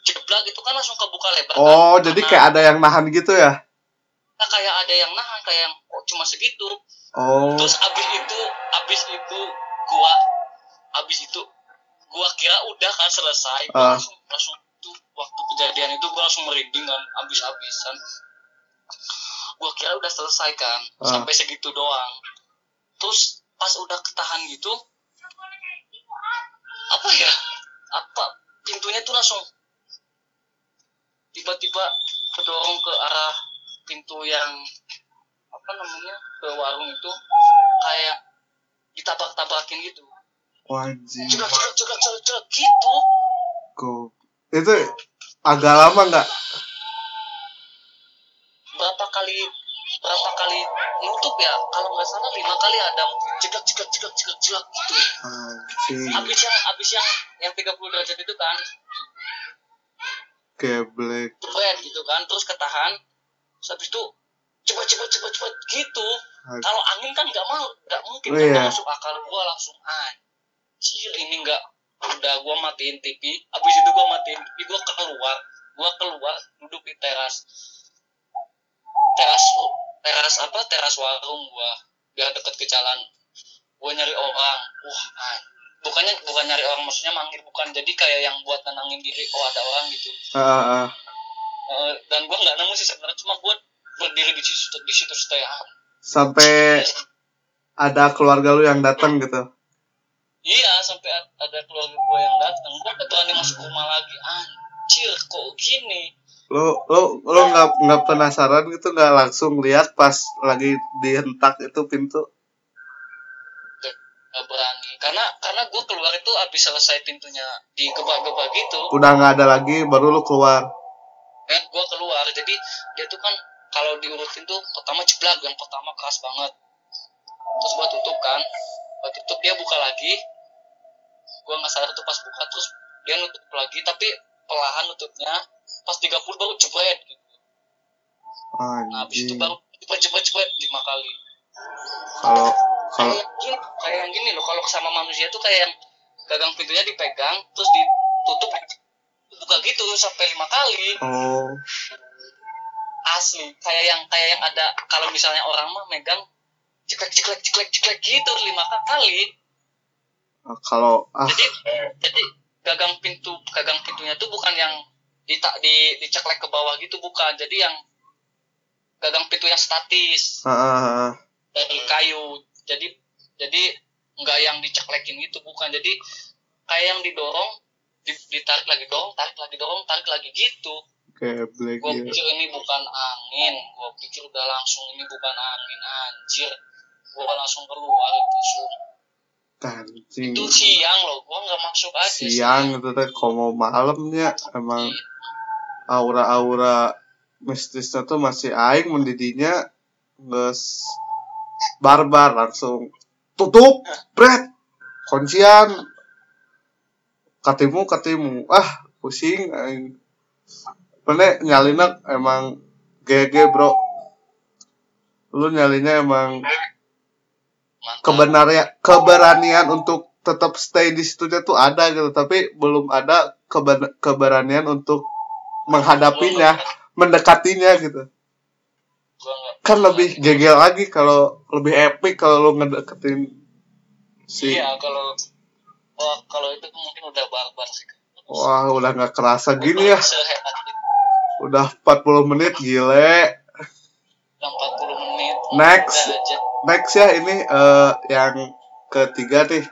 jeblak itu kan langsung kebuka lebar kan? oh jadi Karena- kayak ada yang nahan gitu ya? Nah, kayak ada yang nahan kayak yang oh, cuma segitu. Oh. Terus abis itu abis itu gua abis itu gua kira udah kan selesai. Gua Ah. langsung langsung tuh waktu kejadian itu gua langsung merinding kan abis-abisan gua kira udah selesai kan Ah. sampai segitu doang. Terus pas udah ketahan gitu apa ya? Apa? Pintunya tuh langsung tiba-tiba kedorong ke arah pintu yang apa namanya ke warung itu kayak ditabrak-tabrakin gitu wajib jeglak jeglak jeglak gitu. Kok itu agak lama nggak? Berapa kali berapa kali nutup ya? Kalau nggak salah lima kali ada. Jeglak jeglak jeglak jeglak jeglak gitu. Anjing. Habis yang habis yang yang 30 derajat itu kan. Geblek. Jebret gitu kan. Terus ketahan. Terus habis itu cepat cepat cepat cepat gitu. Kalau angin kan nggak mau nggak mungkin Oh, kan iya. masuk akal. Gua langsung anjir ini nggak udah gua matiin TV habis itu gua matiin TV gua keluar gua keluar duduk di teras teras teras apa teras warung gua biar deket ke jalan gua nyari orang wah an bukannya bukan nyari orang maksudnya manggil bukan jadi kayak yang buat nenangin diri oh ada orang gitu ah, ah, ah. Eh, dan gua nggak nemu sih sebenarnya cuma gua berdiri di situ di situ stay sampai ada keluarga lu yang datang gitu Iya, sampai ada keluarga gue yang datang. Gue gak berani masuk rumah lagi. Anjir, kok gini? lo lo lo nggak nggak penasaran gitu nggak langsung lihat pas lagi dihentak itu pintu Gak, berani. Karena karena gue keluar itu habis selesai pintunya digebak-gebak gitu. udah nggak ada lagi baru lu keluar Eh, gue keluar. Jadi dia tuh kan kalau diurutin tuh pertama jeblak. Yang pertama keras banget. Terus gue tutup kan. Gue tutup, dia buka lagi. Gue nggak sadar tuh pas buka. Terus dia nutup lagi. Tapi perlahan nutupnya. Pas 30 baru jebret gitu. Nah, habis itu baru cepet cepet cepet lima kali. kalau kalau Kayak kayak yang gini loh. Kalau sama manusia tuh kayak yang gagang pintunya dipegang, terus ditutup, buka gitu sampai lima kali. oh Asli, kayak yang kayak yang ada kalau misalnya orang mah megang ceklek ceklek ceklek ceklek gitu lima kali. Kalau ah Jadi jadi gagang pintu gagang pintunya tuh bukan yang di di diceklek ke bawah gitu bukan. Jadi yang gagang pintu yang statis. ah, ah, ah. dari kayu jadi jadi nggak yang diceklekin gitu bukan jadi kayak yang didorong di- ditarik lagi dong tarik lagi dong tarik lagi gitu geblek gue ya pikir ini bukan angin gue pikir udah langsung ini bukan angin anjir gue langsung keluar itu Sur. Anjing. Itu siang loh gue nggak masuk aja siang itu teh kalau mau malamnya? Emang aura-aura mistisnya tuh masih aing mendidinya nges barbar langsung. Tutup bret kuncian. Katimu katimu. Ah pusing aing. Mana nyalina emang GG bro. Lu nyalinya emang Kebenarnya keberanian untuk tetap stay di situ tuh ada gitu tapi belum ada keben- keberanian untuk menghadapinya mendekatinya gitu. Kan lebih gegel lagi kalau lebih epic kalau lu ngedeketin si iya kalau wah kalau itu mungkin udah barbar sih. Wah udah nggak kerasa gini ya. udah 40 menit gile. Udah 40 menit. Next. udah aja next ya ini eh, yang ketiga nih.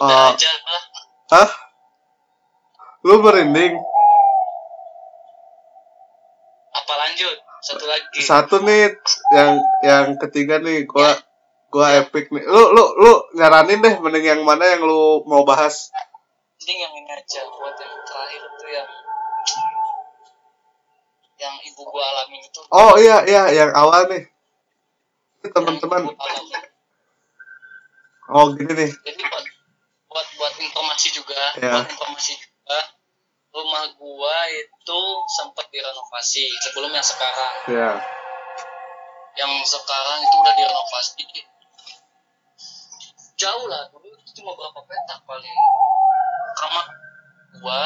Udah Eh, aja hah? Lu merinding. Apa lanjut? Satu lagi. Satu nih yang yang ketiga nih gua gua epic nih. Lu lu lu nyaranin deh mending yang mana yang lu mau bahas. Ini yang ini aja buat yang terakhir tuh yang yang ibu gua alamin itu. Oh iya iya yang awal nih teman-teman. Oh gini nih. Jadi buat buat buat informasi juga Ya. buat informasi juga rumah gua itu sempat direnovasi sebelum yang sekarang. Ya. Yang sekarang itu udah direnovasi. Jauh lah dulu itu cuma berapa petak paling. Kamar gua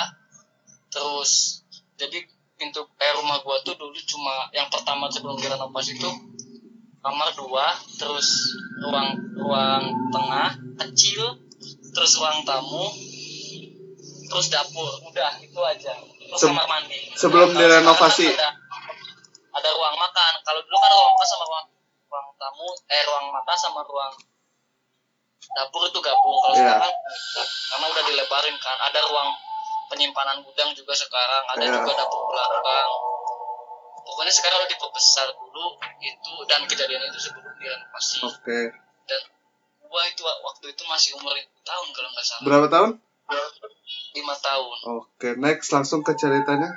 terus jadi pintu eh rumah gua tuh dulu cuma yang pertama sebelum direnovasi itu kamar dua terus ruang ruang tengah kecil terus ruang tamu terus dapur. Udah itu aja. Terus Se- kamar mandi. sebelum Nah, direnovasi. ada, ada ruang makan. Kalau dulu kan ruang makan sama ruang ruang tamu eh ruang makan sama ruang dapur itu gabung. Kalau Iya. sekarang karena udah dilebarin kan. Ada ruang penyimpanan gudang juga sekarang. Ada Iya. juga dapur belakang pokoknya sekarang udah diperbesar dulu itu dan kejadian itu sebelum direnovasi oke. Dan gua itu waktu itu masih umur 5 tahun kalau nggak salah. Berapa tahun? Lima tahun. Oke next langsung ke ceritanya.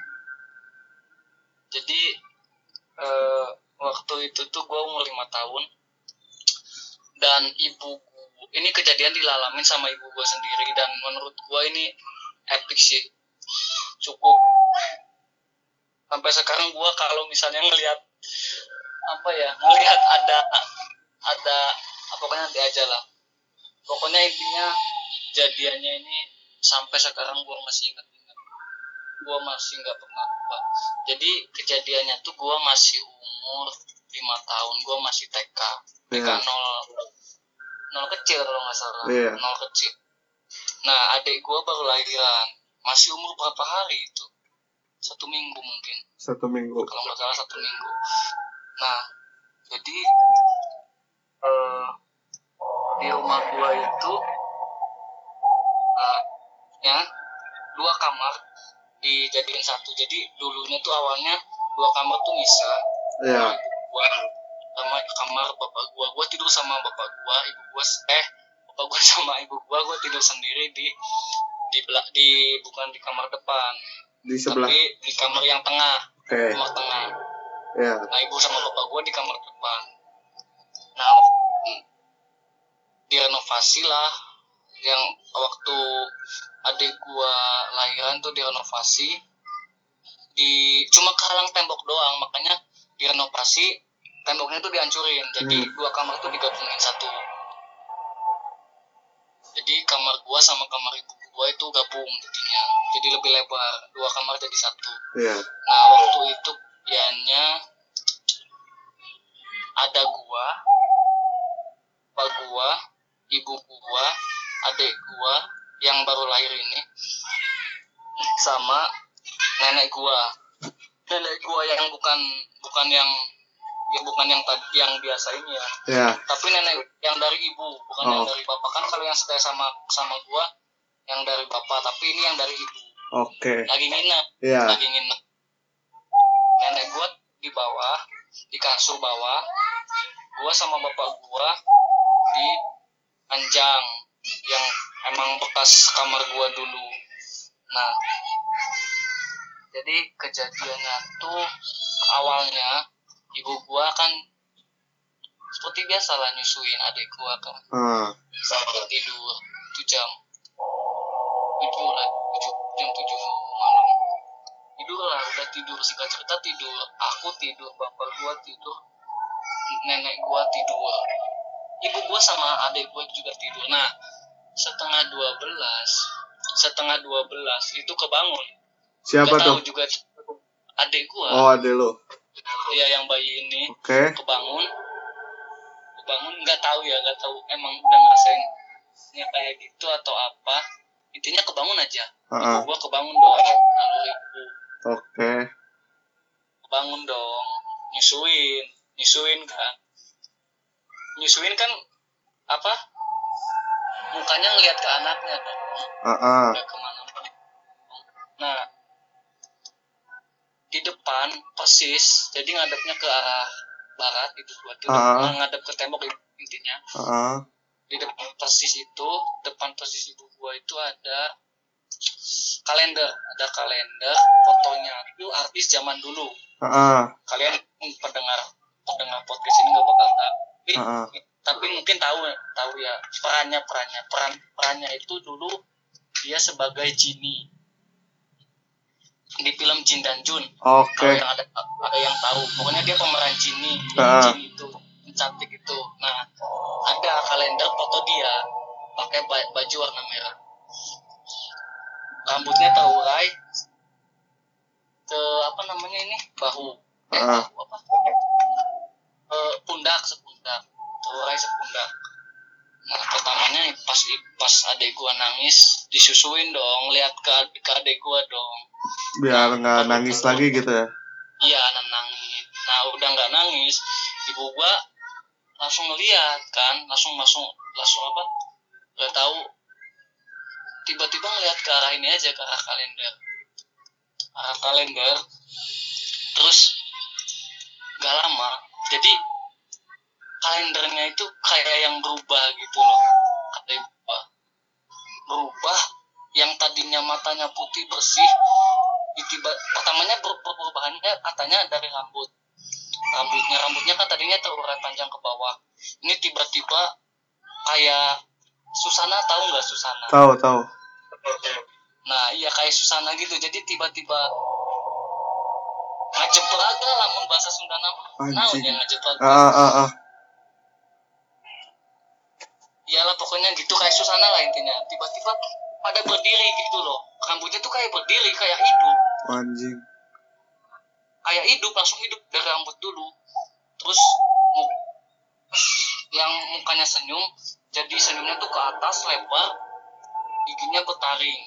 Jadi eh, waktu itu tuh gue umur lima tahun. Dan ibu ini kejadian dilalamin sama ibu gue sendiri. Dan menurut gue ini epic sih. Cukup sampai sekarang gue kalau misalnya ngelihat apa ya ngelihat ada ada apa pokoknya nanti aja lah. Pokoknya intinya kejadiannya ini sampai sekarang gue masih ingat ingat. Gue masih nggak pernah lupa. Jadi kejadiannya tuh gue masih umur lima tahun gue masih TK TK Iya. nol nol kecil kalau nggak salah. Iya. nol kecil. Nah adik gue baru lahiran. Masih umur berapa hari itu satu minggu mungkin. Satu minggu. Kalau nggak salah satu minggu. Nah jadi eh, di rumah gua itu eh, ya dua kamar dijadiin satu. Jadi dulunya tuh awalnya dua kamar tuh bisa ya gua sama kamar bapak gua. Gua tidur sama bapak gua ibu gua eh bapak gua sama ibu gua gua tidur sendiri di di belak di bukan di kamar depan di sebelah. Tapi di kamar yang tengah. Oke. Kamar tengah. Ya. Nah ibu sama bapak gue di kamar depan. Nah hmm, direnovasi lah. Yang waktu adik gua lahiran tuh direnovasi. Di cuma kehalang tembok doang. Makanya direnovasi temboknya tuh dihancurin. Jadi Hmm. dua kamar tuh digabungin satu. Jadi kamar gua sama kamar ibu gua itu gabung jadinya. Jadi lebih lebar. Dua kamar jadi satu. Ya Nah waktu itu kejadiannya ada gua, pak gua, ibu gua, adik gua yang baru lahir ini sama nenek gua. Nenek gua yang bukan bukan yang ya bukan yang tadi yang biasa ini ya. Ya tapi nenek yang dari ibu bukan yang Oh. dari bapak. Kan kalau yang setia sama sama gua yang dari bapak tapi ini yang dari ibu. Oke. Lagi nginep. Ya lagi nginep. Nenek gua di bawah di kasur bawah. Gua sama bapak gua di anjang yang emang bekas kamar gua dulu. Nah jadi kejadiannya tuh awalnya ibu gua kan seperti biasa lah nyusuin adik gua kan. Ah, sampai tidur tujuh jam tujuh lah tujuh jam tujuh malam. Tidur lah udah tidur. Singkat cerita tidur aku tidur bapak gua tidur nenek gua tidur. Ibu gua sama adik gua juga tidur. Nah setengah dua belas setengah dua belas itu kebangun. Siapa Nggak tuh? tahu juga adik gua. Oh ada lo ya yang bayi ini oke. kebangun. Kebangun nggak tahu ya nggak tahu. Emang udah ngerasain kayak gitu atau apa intinya kebangun aja. Ibu gua kebangun dong lalu ibu. Oke. Kebangun dong nyusuin nyusuin kan. Nyusuin kan apa? Mukanya ngelihat ke anaknya dong ah. udah ke mana nah di depan persis jadi ngadepnya ke arah barat itu gua tuh Ah. ngadep ke tembok intinya. Ah. Di depan persis itu depan persis ibu gua itu ada kalender. Ada kalender fotonya. Itu artis zaman dulu. Ah. kalian pendengar pendengar podcast ini nggak bakal tahu. Tapi, ah. tapi mungkin tahu tahu ya. Perannya perannya. Peran perannya itu dulu dia sebagai Jinny di film Jin dan Jun. Kalau yang ada ada yang tahu. Pokoknya dia pemeran Jinny Jin itu cantik itu. Nah ada kalender foto dia pakai ba- baju warna merah. Rambutnya terurai ke apa namanya ini? Bahu. Eh, Ah. bahu apa? Eh, pundak sepundak. Terurai sepundak. Nah pertamanya pas pas adek gua nangis disusuin dong. Lihat ke, ke adek gua dong. Biar nggak nangis lagi gitu ya? Iya nangis. Nah udah nggak nangis ibu gua langsung ngeliat kan? Langsung langsung langsung apa? Nggak tahu. Tiba-tiba ngeliat ke arah ini aja ke arah kalender. Arah kalender. Terus nggak lama. Jadi kalendernya itu kayak yang berubah gitu loh. Kata gua berubah. Yang tadinya matanya putih bersih tiba pertamanya perubahannya katanya dari rambut rambutnya rambutnya kan tadinya terurai panjang ke bawah. Ini tiba-tiba kayak Susana tahu nggak Susana? Tahu tahu. Nah iya kayak Susana gitu. Jadi tiba-tiba ngajeprak lah lamun bahasa Sunda nama. Naon yang ngajeprak ah ah ah, ah. iyalah pokoknya gitu kayak Susana lah intinya. Tiba-tiba pada berdiri gitu loh. Rambutnya tuh kayak berdiri kayak hidup. Anjing kayak hidup langsung hidup dari rambut dulu. Terus yang mukanya senyum jadi senyumnya tuh ke atas lebar giginya bertaring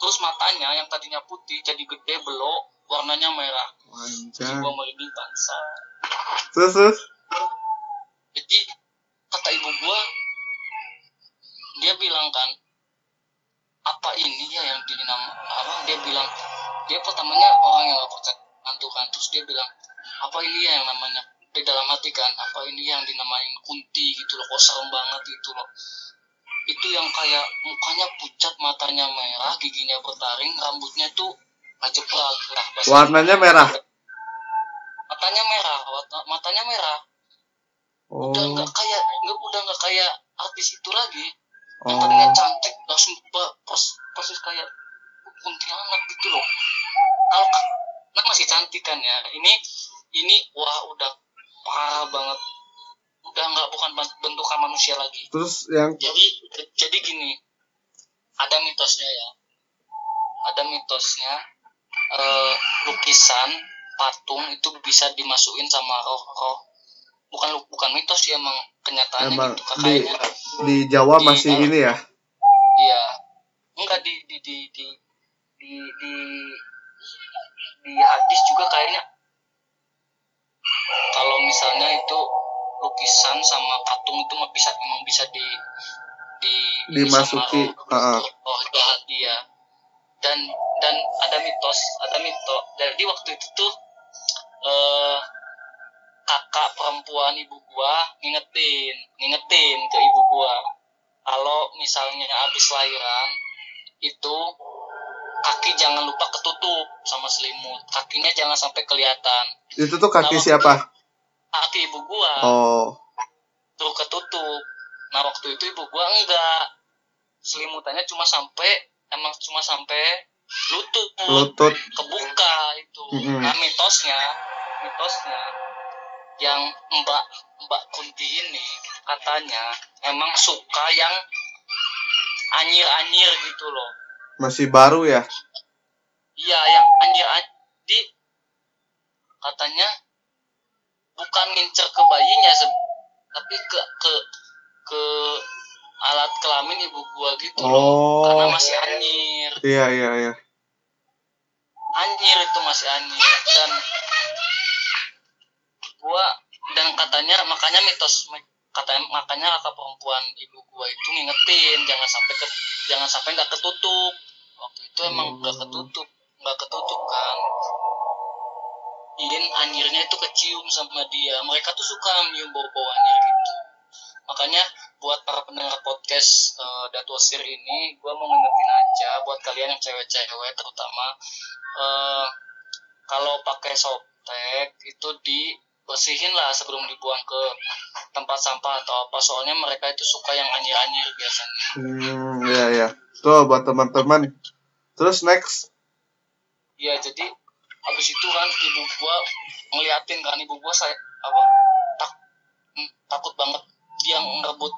terus matanya yang tadinya putih jadi gede belok warnanya merah. Anjing jiwa merinding bangsa. Terus terus? Jadi kata ibu gua dia bilang kan apa ini ya yang dinam apa dia bilang dia pertamanya orang yang gak percaya hantu kan terus dia bilang apa ini ya yang namanya? Di dalam hati kan apa ini yang dinamain kunti gitu loh kok serem banget gitu loh. Itu yang kayak mukanya pucat matanya merah giginya bertaring rambutnya tuh ngajeprak lah warnanya merah? Matanya merah matanya merah. Oh udah nggak kayak nggak udah nggak kayak artis itu lagi. Yang oh. Tadinya cantik nah masih cantik kan ya. Ini ini wah udah parah banget. Udah nggak bukan ben- bentukan manusia lagi. Terus yang jadi jadi gini ada mitosnya ya. Ada mitosnya eh, lukisan patung itu bisa dimasukin sama roh-roh. Bukan bukan mitos sih emang kenyataannya emang gitu di di Jawa Di- masih ini ya? Iya. Enggak di di di di di di, di hadis juga kayaknya. Kalau misalnya itu lukisan sama patung itu bisa memang bisa di di Dimasuki, uh-uh. roh jahat dia dan dan ada mitos ada mitos jadi waktu itu tuh eh kakak perempuan ibu gua ngingetin ngingetin ke ibu gua. Kalau misalnya habis lahiran itu kaki jangan lupa ketutup sama selimut kakinya jangan sampai kelihatan Itu tuh kaki Nah, siapa? kaki ibu gua Oh. tuh ketutup nah waktu itu ibu gua enggak selimutannya cuma sampai emang cuma sampai lutut Lutut. kebuka itu Mm-mm. nah mitosnya mitosnya yang mbak mbak Kunti ini katanya emang suka yang anyir-anyir gitu loh Masih baru ya? iya yang anyir-anyir di katanya bukan ngincer ke bayinya tapi ke ke ke alat kelamin ibu gua gitu loh karena Oh. masih anyir Iya, iya, iya. anjir itu masih anjir dan gua dan katanya makanya mitos katanya makanya kakak perempuan ibu gua itu ngingetin jangan sampai ke jangan sampai nggak ketutup. Waktu itu emang nggak ketutup nggak ketutup kan. Idin anjirnya itu kecium sama dia. Mereka tuh suka menyium bau-bau anjir gitu. Makanya buat para pendengar podcast uh, Datwasir ini gua mau ngingetin aja buat kalian yang cewek-cewek terutama eh, kalau pakai softtek itu dibersihin lah sebelum dibuang ke tempat sampah atau apa soalnya mereka itu suka yang anyir-anyir biasanya Hmm, iya, iya. Tuh buat teman-teman. Terus next. Iya jadi habis itu kan ibu gua ngeliatin kan ibu gua saya apa tak, hmm, takut banget dia ngerebut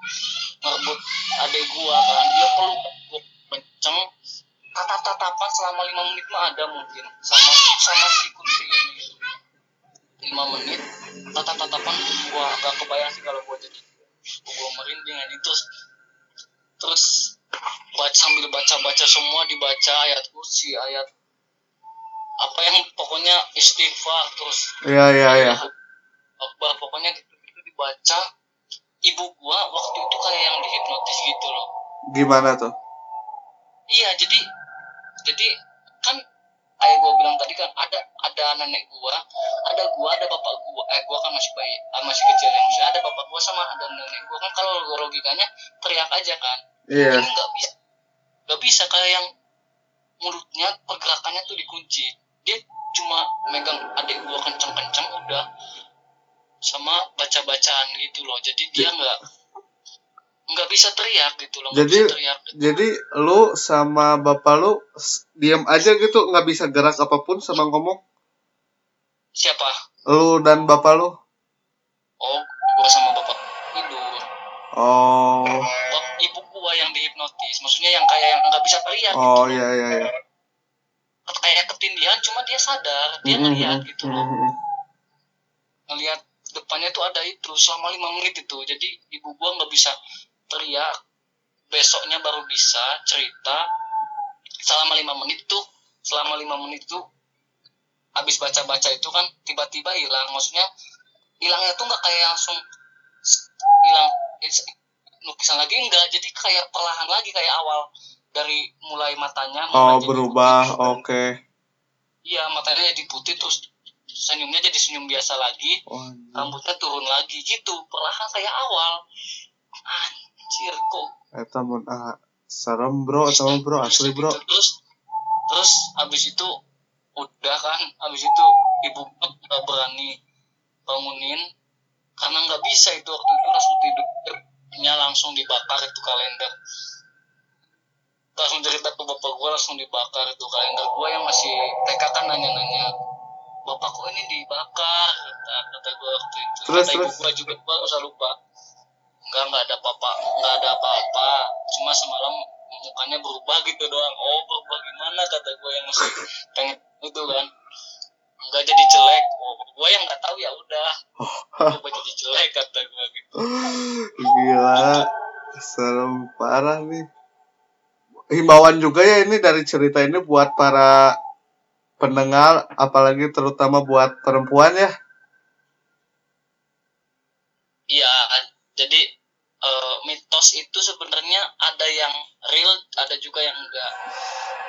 ngerebut adik gua kan dia peluk gua kenceng tatap tatapan selama lima menit mah ada mungkin sama sama si kursi ini lima menit tatap tatapan gua agak kebayang sih kalau gua jadi gua merinding ini terus terus baca sambil baca baca semua dibaca ayat kursi ayat apa yang pokoknya istighfar terus Iya, iya, iya. Akbar pokoknya gitu, gitu dibaca ibu gua waktu itu kayak yang dihipnotis gitu loh Gimana tuh? iya jadi jadi kan kayak gua bilang tadi kan ada ada nenek gua ada gua ada bapak gua eh gua kan masih bayi ah, masih kecil ya. Masih ada bapak gua sama ada nenek gua kan kalau logikanya teriak aja kan. Iya. ini nggak bisa nggak bisa kayak yang mulutnya pergerakannya tuh dikunci. Dia cuma megang adik gua kenceng-kenceng udah sama baca-bacaan gitu loh. Jadi dia nggak nggak bisa teriak gitu loh Jadi- bisa teriak Jadi lu sama bapak lu diem aja gitu nggak bisa gerak apa pun sama ngomong? siapa Lu dan bapak lu? oh gua sama bapak tidur Oh. Bap- ibu gua yang dihipnotis maksudnya yang kayak yang nggak bisa teriak Oh gitu iya iya iya. kayak ketindihan cuma dia sadar dia Mhm, ngeliat gitu loh mhm. ngelihat depannya tuh ada itu selama lima menit itu jadi ibu gua nggak bisa teriak. Besoknya baru bisa cerita. Selama lima menit tuh selama lima menit tuh habis baca baca itu kan tiba-tiba hilang. Maksudnya hilangnya tuh nggak kayak langsung hilang. Lukisan lagi enggak jadi kayak perlahan lagi kayak awal dari mulai matanya Oh berubah. putih. Oke. iya matanya jadi putih terus senyumnya jadi senyum biasa lagi. Oh, rambutnya turun lagi gitu. Perlahan kayak awal. Anjir kok? Eta mun ah serem bro atau bro asli bro. Terus terus abis itu udah kan abis itu ibu nggak berani bangunin karena nggak bisa itu waktu itu langsung tidurnya langsung dibakar itu kalender. Langsung cerita ke bapak gue langsung dibakar itu kalender. Gue yang masih TK kan nanya-nanya bapak kok ini dibakar? Kata kata gue waktu itu. Terus, kata ibu terus? gue juga gue usah lupa enggak enggak ada apa-apa enggak ada apa-apa cuma semalam mukanya berubah gitu doang oh berubah gimana kata gue yang masih pengen itu kan enggak jadi jelek oh gue yang nggak tahu ya udah coba jadi jelek kata gue gitu Gila. Serem parah nih. Himbauan juga ya ini dari cerita ini buat para pendengar apalagi terutama buat perempuan ya. iya jadi mitos itu sebenarnya ada yang real ada juga yang enggak.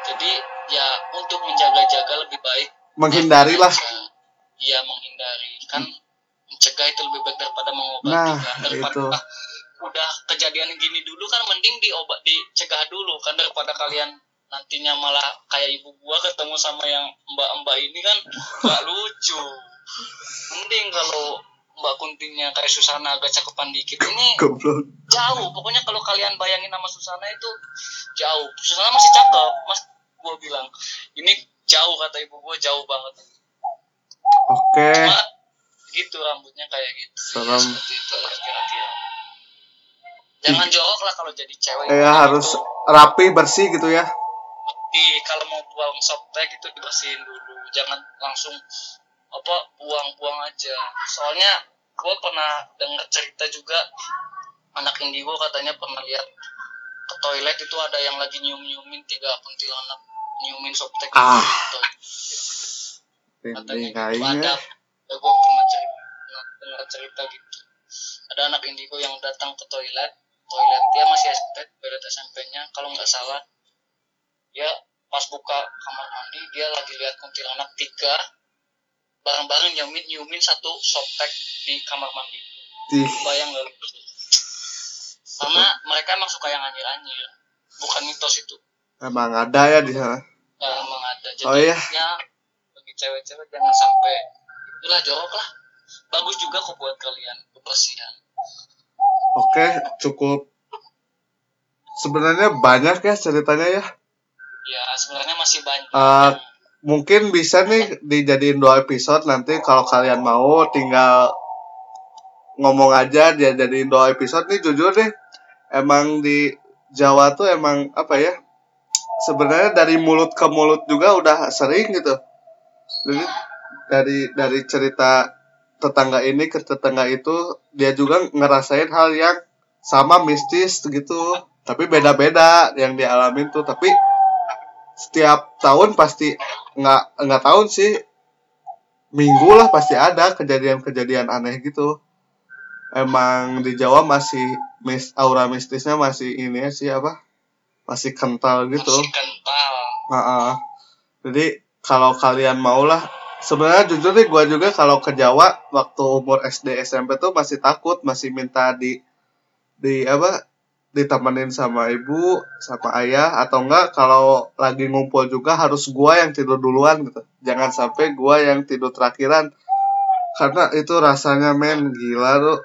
Jadi ya untuk menjaga-jaga lebih baik. Menghindari lah iya menghindari. Kan mencegah itu lebih baik daripada mengobati Nah, kan. Daripada itu. ah, udah kejadian gini dulu kan mending diobat dicegah dulu kan. Daripada kalian nantinya malah kayak ibu gua ketemu sama yang mbak-mbak ini kan. Gak lucu. Mending kalau mbak kuntinya kayak Susana agak cakepan dikit. Ini goblok. jauh. Pokoknya kalau kalian bayangin nama Susana itu jauh. Susana masih cakep mas. Gua bilang ini jauh kata ibu gua jauh banget. Oke. Cuma gitu rambutnya kayak gitu. Serem. seperti itu kira-kira. Jangan jorok lah kalau jadi cewek. Ya harus rapi bersih gitu ya. Di kalau mau buang softtek itu dibersihin dulu. Jangan langsung apa buang-buang aja. Soalnya gue pernah dengar cerita juga anak indigo katanya pernah lihat ke toilet itu ada yang lagi nyium-nyiumin tiga kuntilanak nyiumin softtek Ah. gitu. katanya gitu. ada ya, gue pernah cerita dengar cerita gitu. Ada anak indigo yang datang ke toilet toilet dia masih SMP toilet SMP-nya kalau nggak salah. Dia pas buka kamar mandi dia lagi lihat kuntilanak tiga bareng-bareng nyiumin nyiumin satu softtek di kamar mandi. Di bayang lu? karena mereka emang suka yang anjir-anjir. Bukan mitos itu. Emang ada ya di sana? Ya, emang ada. Jadi Oh, iya. ya bagi cewek-cewek jangan sampai itulah jorok lah. Bagus juga kok buat kalian kebersihan. Oke cukup. Sebenarnya banyak ya ceritanya ya. Ya sebenarnya masih banyak. Yang- mungkin bisa nih dijadiin dua episode nanti kalau kalian mau tinggal ngomong aja dia jadiin dua episode nih jujur deh. Emang di Jawa tuh emang apa ya sebenarnya dari mulut ke mulut juga udah sering gitu. Jadi dari dari cerita tetangga ini ke tetangga itu dia juga ngerasain hal yang sama mistis gitu. Tapi beda-beda yang dialamin tuh tapi setiap tahun pasti nggak nggak tahun sih. Minggu lah pasti ada kejadian-kejadian aneh gitu. Emang di Jawa masih mis aura mistisnya masih ini sih apa? Masih kental gitu. Masih kental. Heeh. jadi kalau kalian mau lah. Sebenarnya jujur nih gue juga kalau ke Jawa waktu umur SD SMP tuh masih takut masih minta di di apa ditemenin sama ibu sama ayah atau enggak kalau lagi ngumpul juga harus gua yang tidur duluan gitu. Jangan sampai gua yang tidur terakhiran karena itu rasanya men gila tuh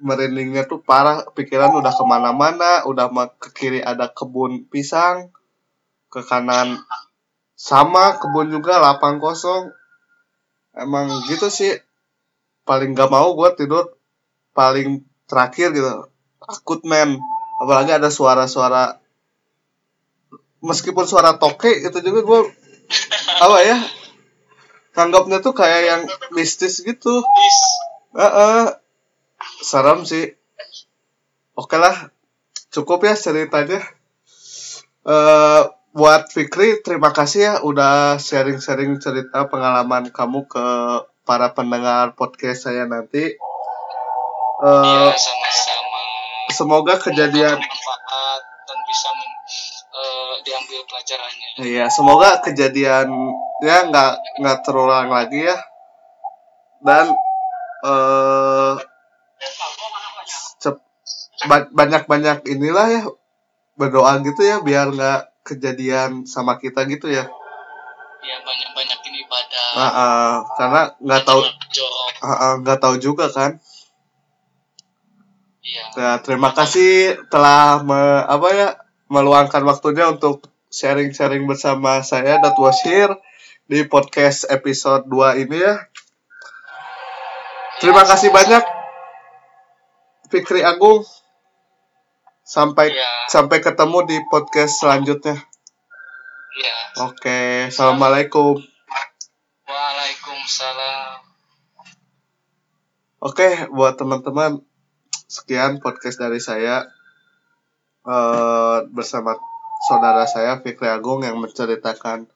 merindingnya tuh parah pikiran udah ke mana-mana udah ke kiri ada kebun pisang ke kanan sama kebun juga lapang kosong. Emang gitu sih. Paling gak mau gue tidur paling terakhir gitu. Takut men apalagi ada suara-suara meskipun suara toke itu juga gue apa ya tanggapnya tuh kayak yang mistis gitu Bis. Heeh. serem sih oke lah cukup ya ceritanya eh buat Fikri terima kasih ya udah sharing-sharing cerita pengalaman kamu ke para pendengar podcast saya nanti Iya sama-sama. Semoga kejadian bermanfaat dan bisa men- eh, diambil pelajarannya. Iya, semoga kejadian ya nggak nggak terulang lagi ya. Dan eh ba- banyak-banyak inilah ya berdoa gitu ya biar nggak kejadian sama kita gitu ya. Ya banyak-banyakin ibadah. Ah, ah, karena nggak tahu ah, ah, nggak tahu juga kan. Iya. Ya, terima kasih telah me- apa ya meluangkan waktunya untuk sharing-sharing bersama saya Datu Wasir di podcast episode 2 ini ya. Terima kasih banyak Fikri Agung. Sampai Iya. sampai ketemu di podcast selanjutnya. Iya. Oke, assalamualaikum. Waalaikumsalam. Oke, buat teman-teman sekian podcast dari saya eh bersama saudara saya Fikri Agung yang menceritakan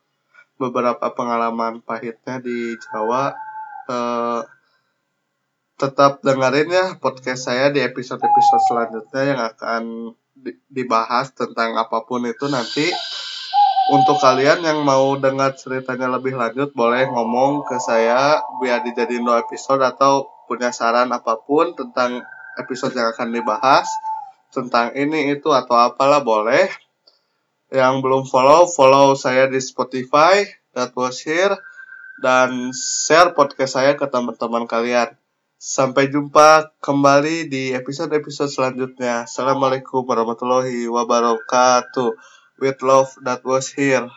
beberapa pengalaman pahitnya di Jawa. Eh, tetap dengerin ya podcast saya di episode-episode selanjutnya yang akan di- dibahas tentang apa pun itu nanti untuk kalian yang mau dengar ceritanya lebih lanjut boleh ngomong ke saya biar dijadiin dua episode atau punya saran apa pun tentang episode yang akan dibahas tentang ini itu atau apalah boleh. Yang belum follow follow saya di Spotify that was here dan share podcast saya ke teman-teman kalian. Sampai jumpa kembali di episode-episode selanjutnya. Assalamualaikum warahmatullahi wabarakatuh. With love that was here